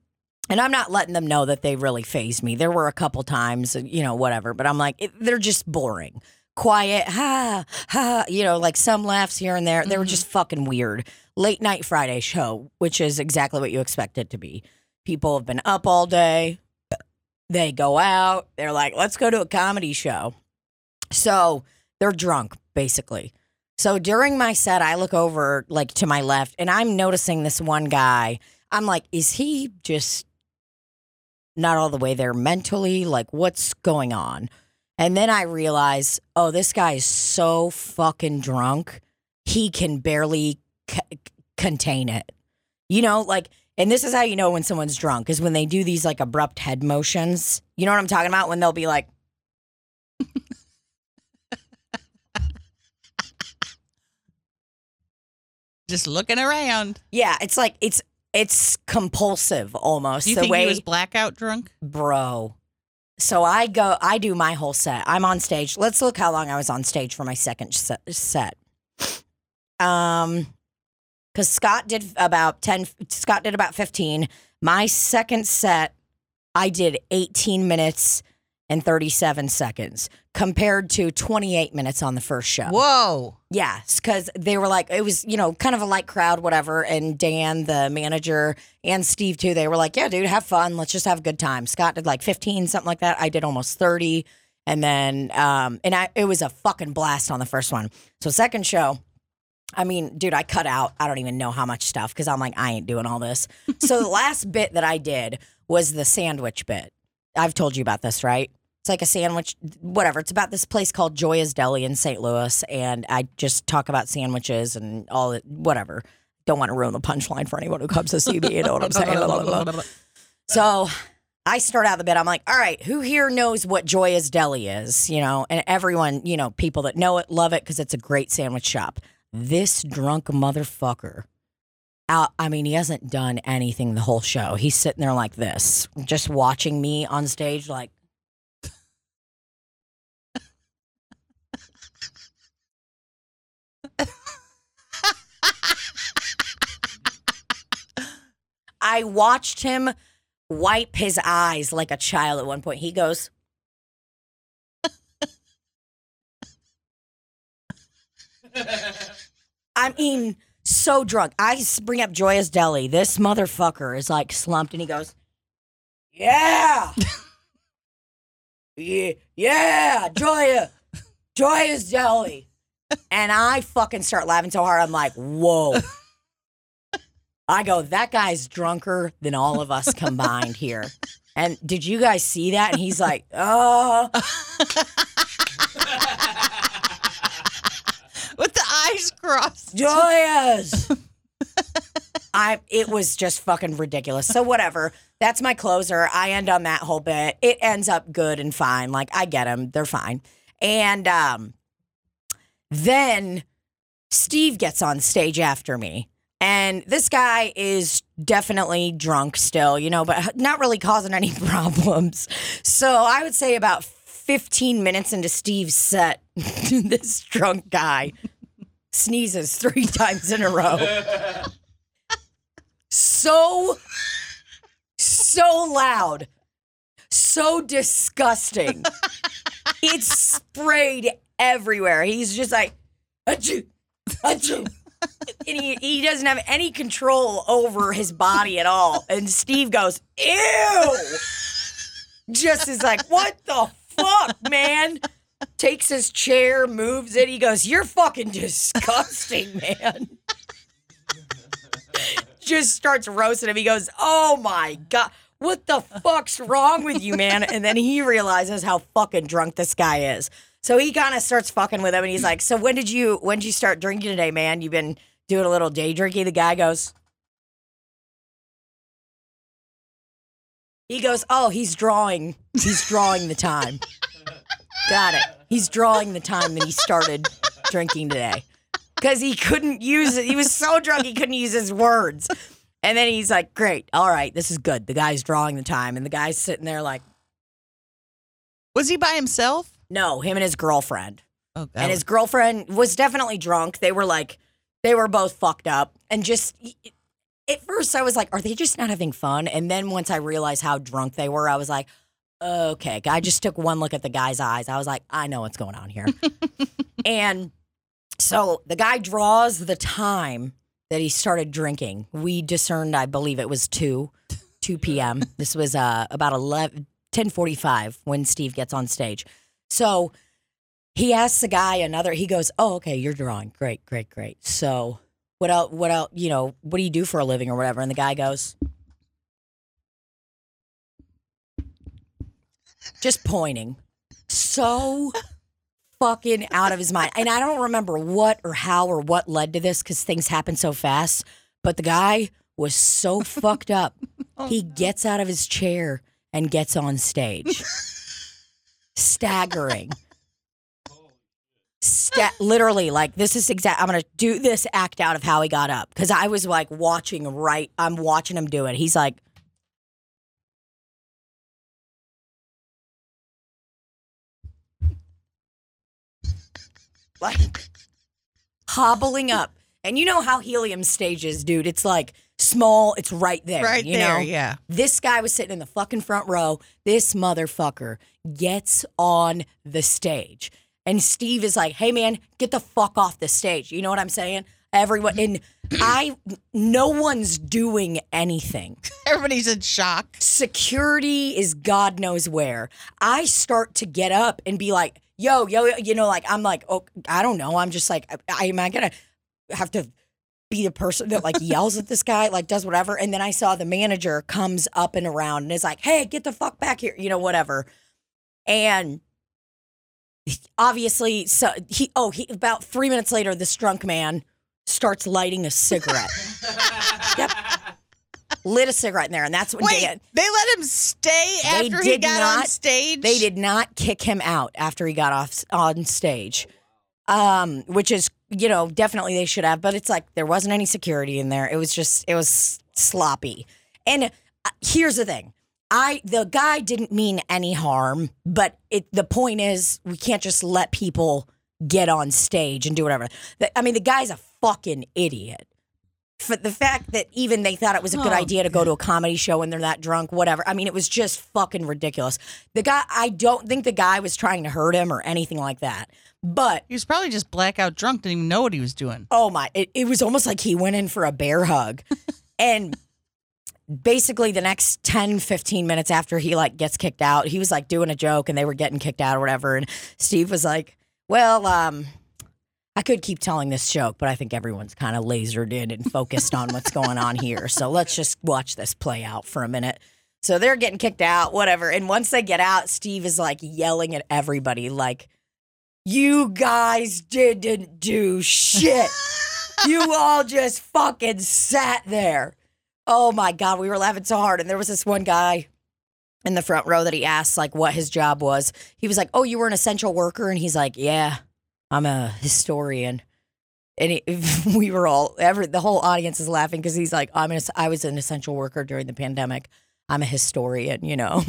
I'm not letting them know that they really fazed me. There were a couple times, you know, whatever, but I'm like, it, they're just boring. Quiet, ha, ha, you know, like some laughs here and there. They were Mhm. just fucking weird. Late night Friday show, which is exactly what you expect it to be. People have been up all day. They go out. They're like, let's go to a comedy show. So they're drunk, basically. So during my set, I look over like to my left and I'm noticing this one guy. I'm like, is he just not all the way there mentally? Like, what's going on? And then I realize, oh, this guy is so fucking drunk. He can barely c- contain it. You know, like, and this is how you know when someone's drunk is when they do these like abrupt head motions. You know what I'm talking about? When they'll be like, Just looking around. yeah, it's like, it's, it's compulsive almost. You the think way he was blackout drunk? bro. So I go, I do my whole set. I'm on stage. Let's look how long I was on stage for my second set. Um, because Scott did about 10, Scott did about 15. My second set, I did 18 minutes and 37 seconds compared to 28 minutes on the first show. Whoa. Yes, because they were like, it was, you know, kind of a light crowd, whatever. And Dan, the manager, and Steve, too, they were like, yeah, dude, have fun. Let's just have a good time. Scott did like 15, something like that. I did almost 30. And then, um, and I, it was a fucking blast on the first one. So, second show, I mean, dude, I cut out, I don't even know how much stuff because I'm like, I ain't doing all this. so, the last bit that I did was the sandwich bit. I've told you about this, right? It's like a sandwich, whatever. It's about this place called Gioia's Deli in St. Louis, and I just talk about sandwiches and all whatever. Don't want to ruin the punchline for anyone who comes to see me. You know what I'm saying? Blah, blah, blah. So I start out the bit. I'm like, all right, who here knows what Gioia's Deli is? You know, and everyone, you know, people that know it love it because it's a great sandwich shop this drunk motherfucker out. I mean, he hasn't done anything the whole show. He's sitting there like this, just watching me on stage, like. I watched him wipe his eyes like a child at one point. He goes, I mean, so drunk. I bring up Gioia's Deli. This motherfucker is like slumped and he goes, Yeah. yeah, yeah, Gioia. Gioia's Deli. And I fucking start laughing so hard. I'm like, Whoa. I go, That guy's drunker than all of us combined here. And did you guys see that? And he's like, Oh. With crossed. Joyous. I it was just fucking ridiculous. So whatever. That's my closer. I end on that whole bit. It ends up good and fine. Like I get them. They're fine. And um then Steve gets on stage after me. And this guy is definitely drunk still, you know, but not really causing any problems. So I would say about 15 minutes into Steve's set, this drunk guy sneezes three times in a row. So, so loud, so disgusting. It's sprayed everywhere. He's just like, achoo, achoo. And he, he doesn't have any control over his body at all. And Steve goes, ew. Just is like, what the fuck, man? Takes his chair, moves it. He goes, You're fucking disgusting, man. Just starts roasting him. He goes, Oh my God. What the fuck's wrong with you, man? And then he realizes how fucking drunk this guy is. So he kind of starts fucking with him and he's like, So when did you when did you start drinking today, man? You've been doing a little day drinking. The guy goes, He goes, Oh, he's drawing. He's drawing the time. Got it. He's drawing the time that he started drinking today. Because he couldn't use it. He was so drunk he couldn't use his words. And then he's like, Great, all right, this is good. The guy's drawing the time. And the guy's sitting there like, Was he by himself? No, him and his girlfriend. Oh, and his girlfriend was definitely drunk. They were like, they were both fucked up. And just at first, I was like, are they just not having fun? And then once I realized how drunk they were, I was like, okay. I just took one look at the guy's eyes. I was like, I know what's going on here. and so the guy draws the time that he started drinking. We discerned, I believe it was 2, 2 p.m. this was uh, about 11, 1045 when Steve gets on stage. So he asks the guy another, he goes, oh, okay, you're drawing. Great, great, great. So what else, what else, you know, what do you do for a living or whatever? And the guy goes, just pointing. So fucking out of his mind. And I don't remember what or how or what led to this because things happen so fast. But the guy was so oh, fucked up. He gets out of his chair and gets on stage. Staggering. Sta- literally, like this is exact. I'm gonna do this act out of how he got up because I was like watching right. I'm watching him do it. He's like, like hobbling up. And you know how helium stages, dude. It's like small. It's right there. right you there, know? yeah. This guy was sitting in the fucking front row. This motherfucker gets on the stage. And Steve is like, hey man, get the fuck off the stage. You know what I'm saying? Everyone and I no one's doing anything. Everybody's in shock. Security is God knows where. I start to get up and be like, yo, yo, yo, you know, like I'm like, oh, I don't know. I'm just like, I, am I gonna have to be the person that like yells at this guy, like does whatever. And then I saw the manager comes up and around and is like, hey, get the fuck back here, you know, whatever. And obviously, so he, oh, he, about three minutes later, this drunk man starts lighting a cigarette. Lit a cigarette in there. And that's when Wait, Dan, they let him stay after he got on stage? they did not kick him out after he got off on stage. Um, which is, you know, definitely they should have, but it's like there wasn't any security in there. It was just it was sloppy. And uh, here's the thing. I the guy didn't mean any harm, but it the point is we can't just let people get on stage and do whatever. I mean, the guy's a fucking idiot. The fact that even they thought it was a good Oh, idea to go to a comedy show when they're that drunk, whatever. I mean, it was just fucking ridiculous. The guy, I don't think the guy was trying to hurt him or anything like that. But He was probably just blackout drunk, didn't even know what he was doing. oh my, it, it was almost like he went in for a bear hug. and basically the next 10, 15 minutes after he like gets kicked out, he was like doing a joke and they were getting kicked out or whatever. And Steve was like, well, um, I could keep telling this joke, but I think everyone's kind of lasered in and focused on what's going on here. So let's just watch this play out for a minute. So they're getting kicked out, whatever. And once they get out, Steve is like yelling at everybody, like, you guys didn't do shit. you all just fucking sat there. Oh my God, we were laughing so hard. And there was this one guy in the front row that he asked, like, what his job was. He was like, Oh, you were an essential worker? And he's like, Yeah. I'm a historian. And we were all, every, the whole audience is laughing because he's like, I'm an, I was an essential worker during the pandemic. I'm a historian, you know.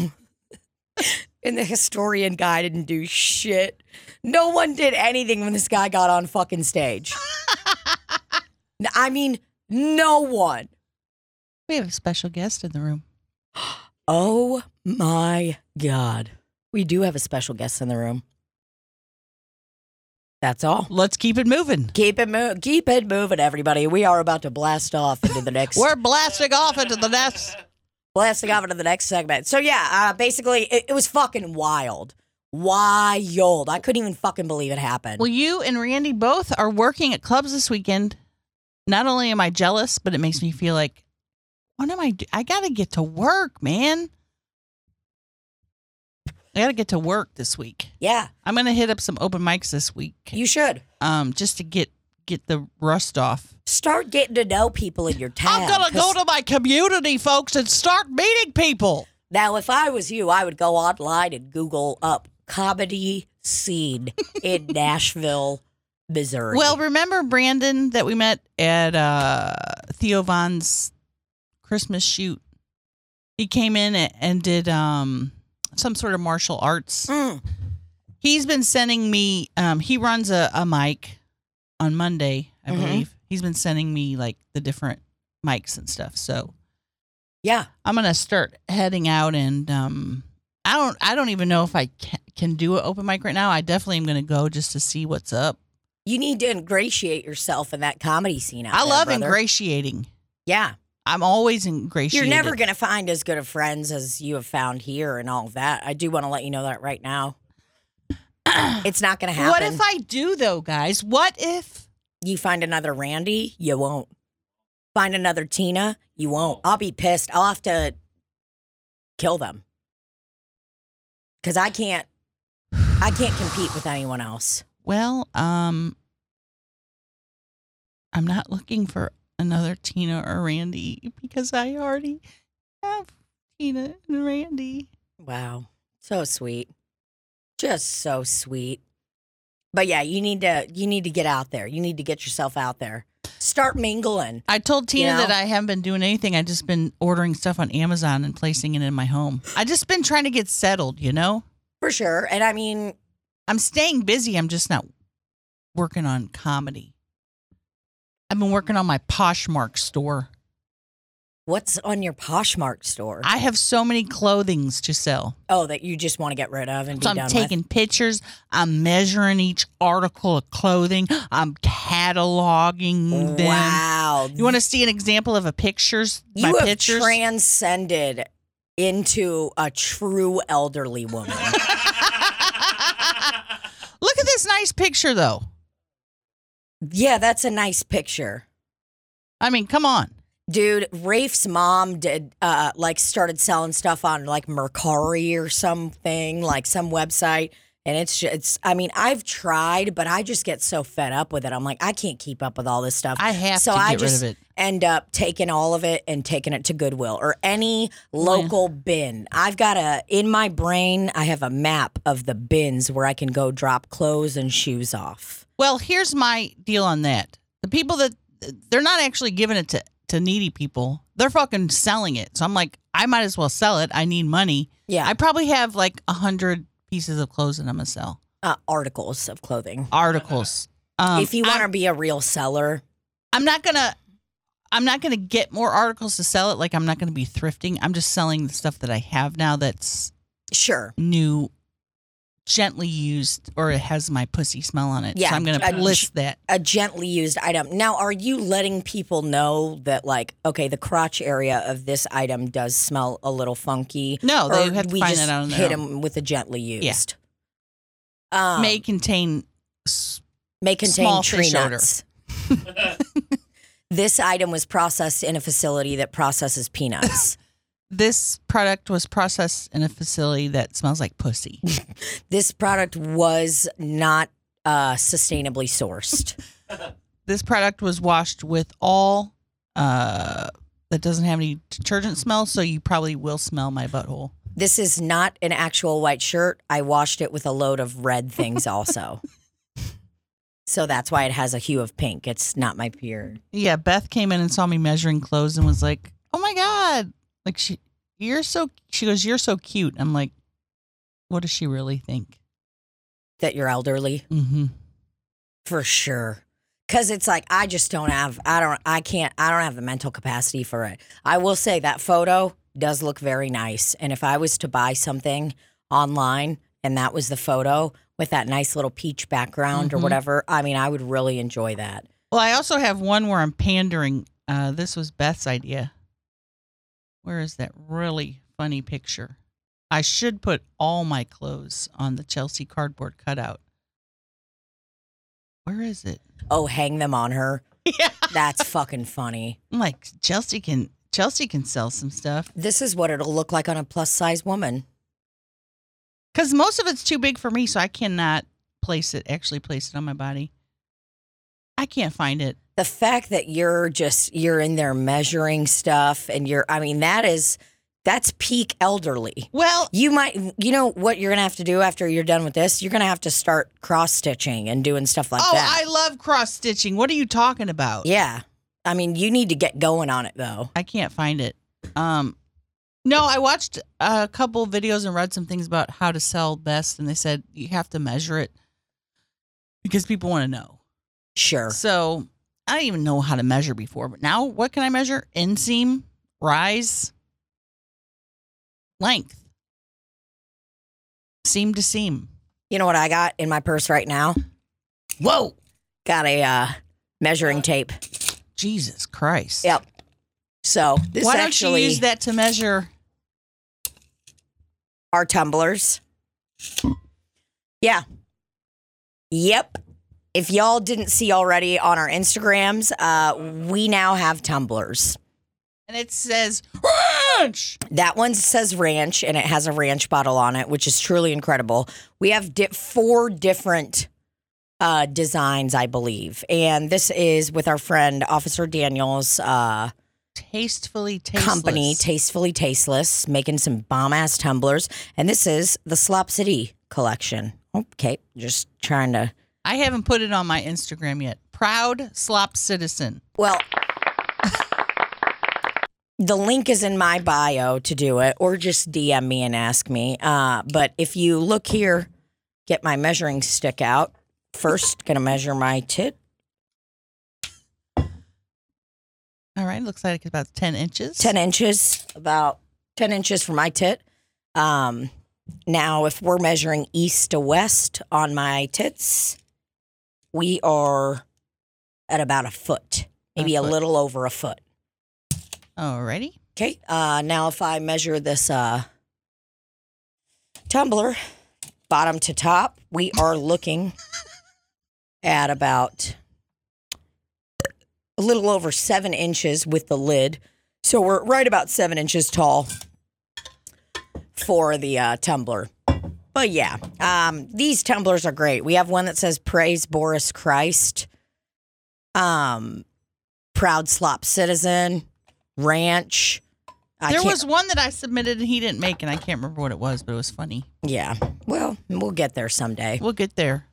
and the historian guy didn't do shit. No one did anything when this guy got on fucking stage. I mean, no one. We have a special guest in the room. Oh my God. We do have a special guest in the room. That's all. Let's keep it moving. Keep it moving. keep it moving, everybody. We are about to blast off into the next We're blasting off into the next. blasting off into the next segment. So yeah, uh, basically, it, it was fucking wild, wild. I couldn't even fucking believe it happened. Well, you and Randy both are working at clubs this weekend. Not only am I jealous, but it makes me feel like, what am I? Do- I gotta get to work, man. I gotta get to work this week. yeah, I'm gonna hit up some open mics this week, you should um, just to get get the rust off. start getting to know people in your town. I'm going to go to my community, folks, and start meeting people. Now, if I was you, I would go online and Google up comedy scene in Nashville, Missouri. Well, remember Brandon that we met at uh, Theo Von's Christmas shoot? He came in and did um, some sort of martial arts. Mm. He's been sending me. Um, he runs a, a mic on Monday, I Mhm. believe. He's been sending me like the different mics and stuff. So yeah, I'm gonna start heading out and um, I don't. I don't even know if I can, can do an open mic right now. I definitely am gonna go just to see what's up. you need to ingratiate yourself in that comedy scene. Out I there, love brother. ingratiating. Yeah, I'm always ingratiated. you're never gonna find as good of friends as you have found here and all of that. I do want to let you know that right now. it's not gonna happen. What if I do though, guys? What if? you find another Randy? You won't. Find another Tina? You won't. I'll be pissed. I'll have to kill them because I can't. I can't compete with anyone else. Well, um, I'm not looking for another Tina or Randy because I already have Tina and Randy. Wow, so sweet, just so sweet. But yeah, you need to you need to get out there. You need to get yourself out there. Start mingling. I told Tina You know? that I haven't been doing anything. I've just been ordering stuff on Amazon and placing it in my home. I just been trying to get settled, you know? For sure. And I mean, I'm staying busy. I'm just not working on comedy. I've been working on my Poshmark store. what's on your Poshmark store? I have so many clothings to sell. oh, that you just want to get rid of and be So I'm taking pictures. I'm measuring each article of clothing. I'm cataloging with. them. Wow. You want to see an example of a pictures? You my have pictures. transcended into a true elderly woman. Look at this nice picture, though. Yeah, that's a nice picture. I mean, come on. Dude, Rafe's mom did uh like started selling stuff on like Mercari or something, like some website. And it's just, it's I mean, I've tried, but I just get so fed up with it. I'm like, I can't keep up with all this stuff. I have so to I just rid of it. end up taking all of it and taking it to Goodwill or any local bin. I've got a in my brain, I have a map of the bins where I can go drop clothes and shoes off. Well, here's my deal on that. The people that they're not actually giving it to, to needy people. They're fucking selling it. So I'm like, I might as well sell it. I need money. Yeah. I probably have like a hundred pieces of clothes that I'm gonna sell. uh, articles of clothing. Articles. Um, if you want to be a real seller, I'm not gonna. I'm not going to get more articles to sell it. Like I'm not going to be thrifting. I'm just selling the stuff that I have now that's Sure. new, gently used, or it has my pussy smell on it. Yeah, so I'm going to list that. A gently used item. Now, are you letting people know that, like, okay, the crotch area of this item does smell a little funky? No, they have to we find just that out on their hit own. them with a gently used. Um, May contain. s- may contain small tree fish odor. nuts. this item was processed in a facility that processes peanuts. This product was processed in a facility that smells like pussy. this product was not uh, sustainably sourced. this product was washed with all uh, that doesn't have any detergent smell, so you probably will smell my butthole. This is not an actual white shirt. I washed it with a load of red things also. so that's why it has a hue of pink. It's not my pure. Yeah, Beth came in and saw me measuring clothes and was like, "Oh my god!" Like she, you're so. She goes, "You're so cute." I'm like, "What does she really think?" That you're elderly Mm-hmm. for sure. Cause it's like I just don't have I don't I can't I don't have the mental capacity for it. I will say that photo does look very nice. And if I was to buy something online and that was the photo with that nice little peach background or Mhm. whatever, I mean I would really enjoy that. Well, I also have one where I'm pandering. Uh, this was Beth's idea. Where is that really funny picture? I should put all my clothes on the Chelsea cardboard cutout. Where is it? Oh, hang them on her. Yeah. That's fucking funny. I'm like Chelsea can Chelsea can sell some stuff This is what it'll look like on a plus size woman. because most of it's too big for me, so I cannot place it. Actually, place it on my body. I can't find it. The fact that you're just you're in there measuring stuff and you're I mean that is that's peak elderly. Well, You might, you know what you're gonna have to do after you're done with this? You're gonna have to start cross stitching and doing stuff like oh, that. Oh, I love cross stitching. What are you talking about? yeah, I mean, you need to get going on it though. I can't find it. Um, no, I watched a couple videos and read some things about how to sell best, and they said you have to measure it because people want to know. Sure. So I didn't even know how to measure before, but now what can I measure? Inseam, rise, length, seam to seam. You know what I got in my purse right now? Whoa, Got a uh, measuring tape. Jesus Christ! Yep. So this Why don't actually you use that to measure? our tumblers. Yeah. Yep. If y'all didn't see already on our Instagrams, uh, we now have tumblers. And it says ranch. That one says ranch and it has a ranch bottle on it, which is truly incredible. We have di- four different uh, designs, I believe. And this is with our friend Officer Daniels' uh, Tastefully tasteless. company, Tastefully Tasteless, making some bomb ass tumblers. And this is the Slop City collection. Okay, just trying to. I haven't put it on my Instagram yet. Proud slop citizen. Well, the link is in my bio to do it, or just DM me and ask me. Uh, but if you look here, get my measuring stick out. First, gonna measure my tit. All right, looks like it's about 10 inches. 10 inches, about 10 inches for my tit. Um, now, if we're measuring east to west on my tits, we are at about a foot, maybe a, foot. little over a foot. Alrighty. Okay. Uh, now, if I measure this uh, tumbler bottom to top, we are looking at about a little over seven inches with the lid. So we're right about seven inches tall for the uh, tumbler. But yeah, um, these tumblers are great. We have one that says "Praise Boris Christ," um, "Proud Slop Citizen," "Ranch." I there was one that I submitted and he didn't make, and I can't remember what it was, but it was funny. Yeah. Well, we'll get there someday. We'll get there.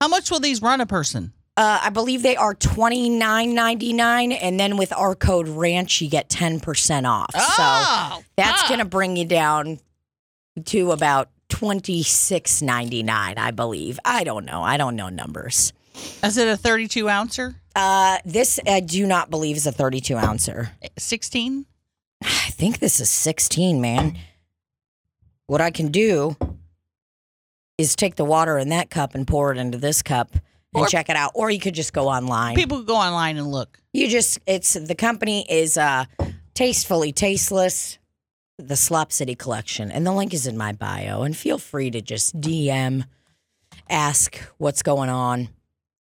How much will these run a person? Uh, I believe they are twenty nine ninety nine, and then with our code Ranch, you get ten percent off. so oh, that's ah. gonna bring you down to about twenty six ninety nine, I believe. I don't know. I don't know numbers. Is it a 32 ouncer? Uh, this I do not believe is a 32 ouncer. 16? I think this is 16, man. What I can do is take the water in that cup and pour it into this cup and Or- check it out. Or you could just go online. People go online and look. You just it's the company is uh tastefully tasteless, the Slop City collection, and the link is in my bio. And feel free to just DM, ask what's going on,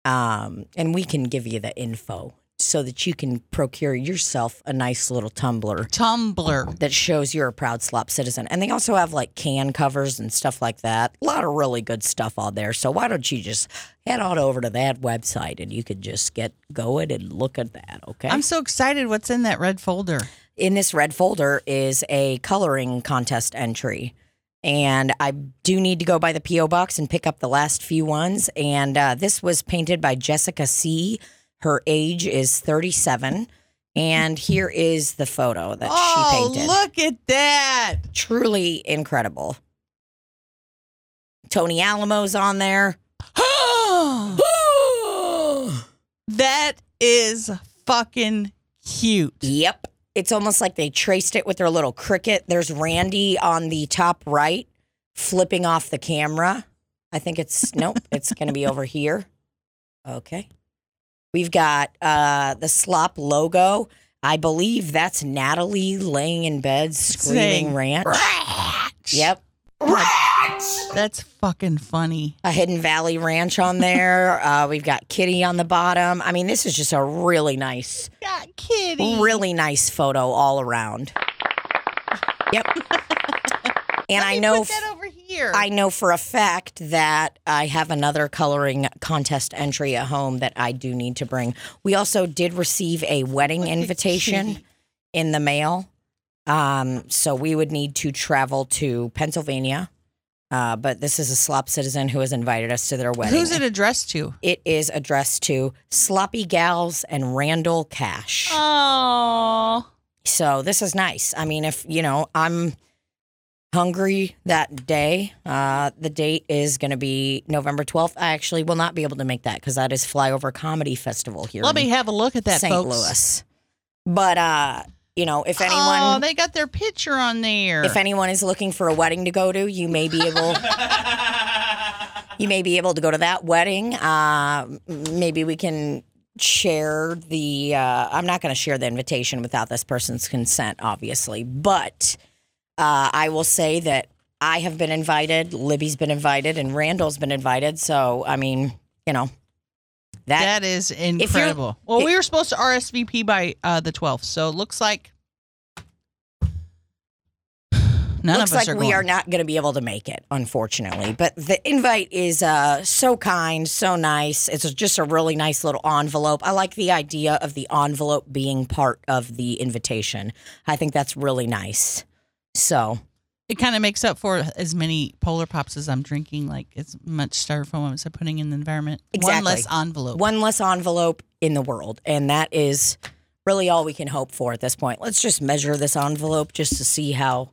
um, and we can give you the info so that you can procure yourself a nice little tumbler Tumbler. that shows you're a proud slop citizen. And they also have like can covers and stuff like that. A lot of really good stuff on there. So why don't you just head on over to that website and you could just get going and look at that, okay? I'm so excited. What's in that red folder? In this red folder is a coloring contest entry. And I do need to go by the P.O. box and pick up the last few ones. And uh, this was painted by Jessica C. Her age is 37. And here is the photo that oh, she painted. look at that. Truly incredible. Tony Alamo's on there. that is fucking cute. Yep. It's almost like they traced it with their little Cricut. There's Randy on the top right flipping off the camera. I think it's nope, it's going to be over here. Okay. We've got uh the slop logo. I believe that's Natalie laying in bed screaming Saying, ranch. Yep. That's fucking funny. A Hidden Valley Ranch on there. Uh, we've got Kitty on the bottom. I mean, this is just a really nice Got kitty. really nice photo all around. Yep. And I know Put that over here. I know for a fact that I have another coloring contest entry at home that I do need to bring. We also did receive a wedding invitation in the mail. Um, so we would need to travel to Pennsylvania. Uh, but this is a slop citizen who has invited us to their wedding. Who's it addressed to? It is addressed to Sloppy Gals and Randall Cash. Oh. So this is nice. I mean, if you know, I'm hungry that day. Uh, the date is going to be November 12th. I actually will not be able to make that because that is Flyover Comedy Festival here Let in me have a look at that, St. folks. Louis. But uh, you know, if anyone, Oh, they got their picture on there. if anyone is looking for a wedding to go to, you may be able you may be able to go to that wedding. Uh, maybe we can share the. Uh, I'm not going to share the invitation without this person's consent, obviously, but uh, I will say that I have been invited, Libby's been invited, and Randall's been invited. So I mean, you know, that that is incredible. Well, we were supposed to RSVP by uh, the 12th, so it looks like none looks of us like are we going. are not going to be able to make it, unfortunately. But the invite is uh, so kind, so nice. It's just a really nice little envelope. I like the idea of the envelope being part of the invitation. I think that's really nice. So, It kind of makes up for as many Polar Pops as I'm drinking, like as much styrofoam as I'm putting in the environment. Exactly. One less envelope. one less envelope in the world. And that is really all we can hope for at this point. Let's just measure this envelope just to see how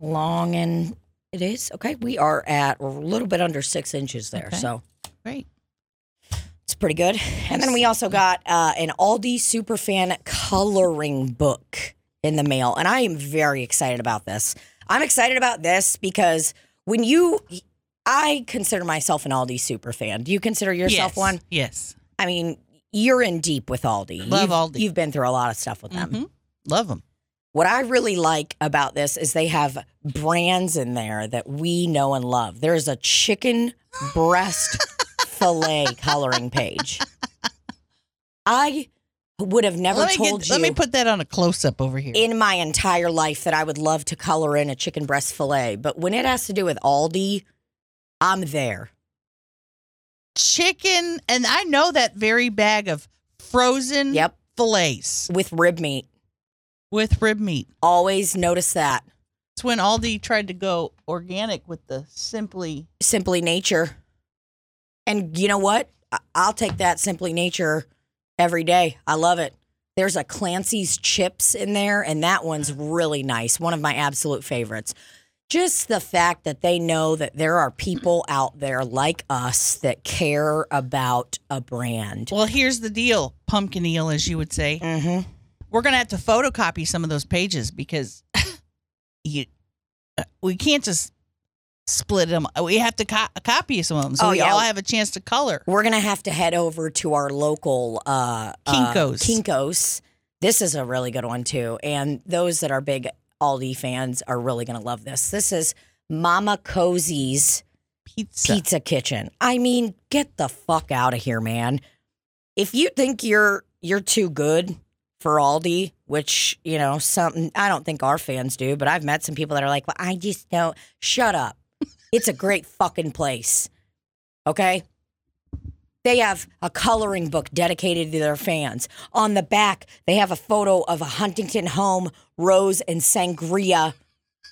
long and it is. Okay. We are at a little bit under six inches there. Okay. So, Great. It's pretty good. And then we also got uh, an Aldi Superfan coloring book in the mail. And I am very excited about this. I'm excited about this because when you, I consider myself an Aldi super fan. Do you consider yourself yes. one? Yes. I mean, you're in deep with Aldi. Love you've, Aldi. You've been through a lot of stuff with them. Mhm. Love them. What I really like about this is they have brands in there that we know and love. There's a chicken breast fillet coloring page. I would have never Let told get, you let me put that on a close up over here. in my entire life that I would love to color in a chicken breast fillet, but when it has to do with Aldi, I'm there. Chicken, and I know that very bag of frozen Yep, fillets with rib meat. with rib meat. Always notice that. It's when Aldi tried to go organic with the simply. Simply Nature. And you know what? I'll take that Simply Nature every day. I love it. There's a Clancy's chips in there, and that one's really nice. One of my absolute favorites. just the fact that they know that there are people out there like us that care about a brand. Well, here's the deal, pumpkin eel, as you would say. Mm-hmm. We're gonna have to photocopy some of those pages because you, uh, we can't just split them. We have to co- copy some of them so Oh, we yeah. all have a chance to color. We're gonna have to head over to our local uh, uh, Kinko's. Kinkos. This is a really good one too, and those that are big Aldi fans are really gonna love this. This is Mama Cozzi's Pizza. Pizza Kitchen. I mean, get the fuck out of here, man. If you think you're you're too good for Aldi, which, you know, something I don't think our fans do, but I've met some people that are like, "Well, I just don't." Shut up. It's a great fucking place. Okay? They have a coloring book dedicated to their fans. On the back, they have a photo of a Huntington Home rose and sangria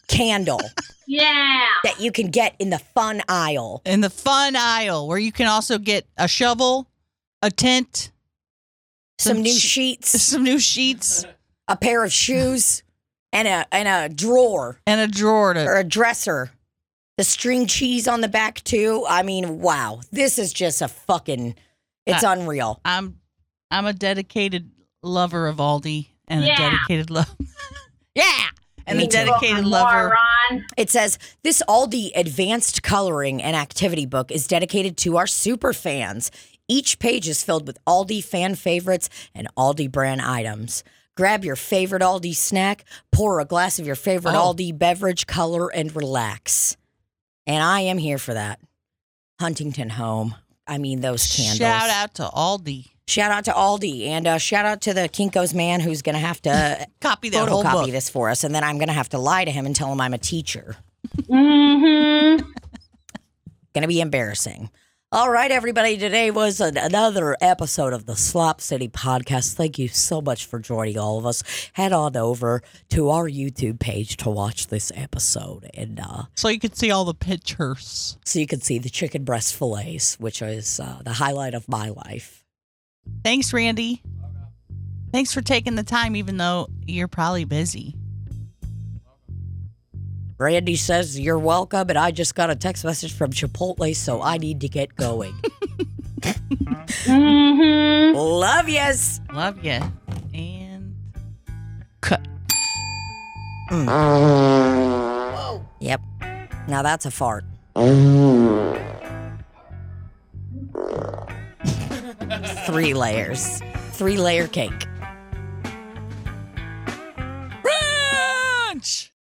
candle Yeah. that you can get in the fun aisle. in the fun aisle where you can also get a shovel, a tent, some, Some new sh- sheets, some new sheets, a pair of shoes, and a and a drawer and a drawer to or a dresser. The string cheese on the back too. I mean, wow, this is just a fucking. It's unreal. I'm I'm a dedicated lover of Aldi and Yeah. a dedicated love. yeah, and Me a dedicated lover. Moron. It says this Aldi advanced coloring and activity book is dedicated to our super fans. Each page is filled with Aldi fan favorites and Aldi brand items. Grab your favorite Aldi snack, pour a glass of your favorite Oh. Aldi beverage, color, and relax. And I am here for that. Huntington Home. I mean, those candles. Shout out to Aldi. Shout out to Aldi and uh, shout out to the Kinko's man who's going to have to Copy that whole photocopy book. this for us. And then I'm going to have to lie to him and tell him I'm a teacher. Mm-hmm. Going to be embarrassing. All right, everybody. Today was an- another episode of the Slop City podcast. Thank you so much for joining all of us. Head on over to our YouTube page to watch this episode, and uh, So you can see all the pictures. so you can see the chicken breast fillets, which is uh, the highlight of my life. Thanks, Randy. Thanks for taking the time, even though you're probably busy. Randy says you're welcome, and I just got a text message from Chipotle, so I need to get going. Mm-hmm. Love yous. Love ya. And cut. Whoa. Yep. Now that's a fart. Three layers. Three layer cake.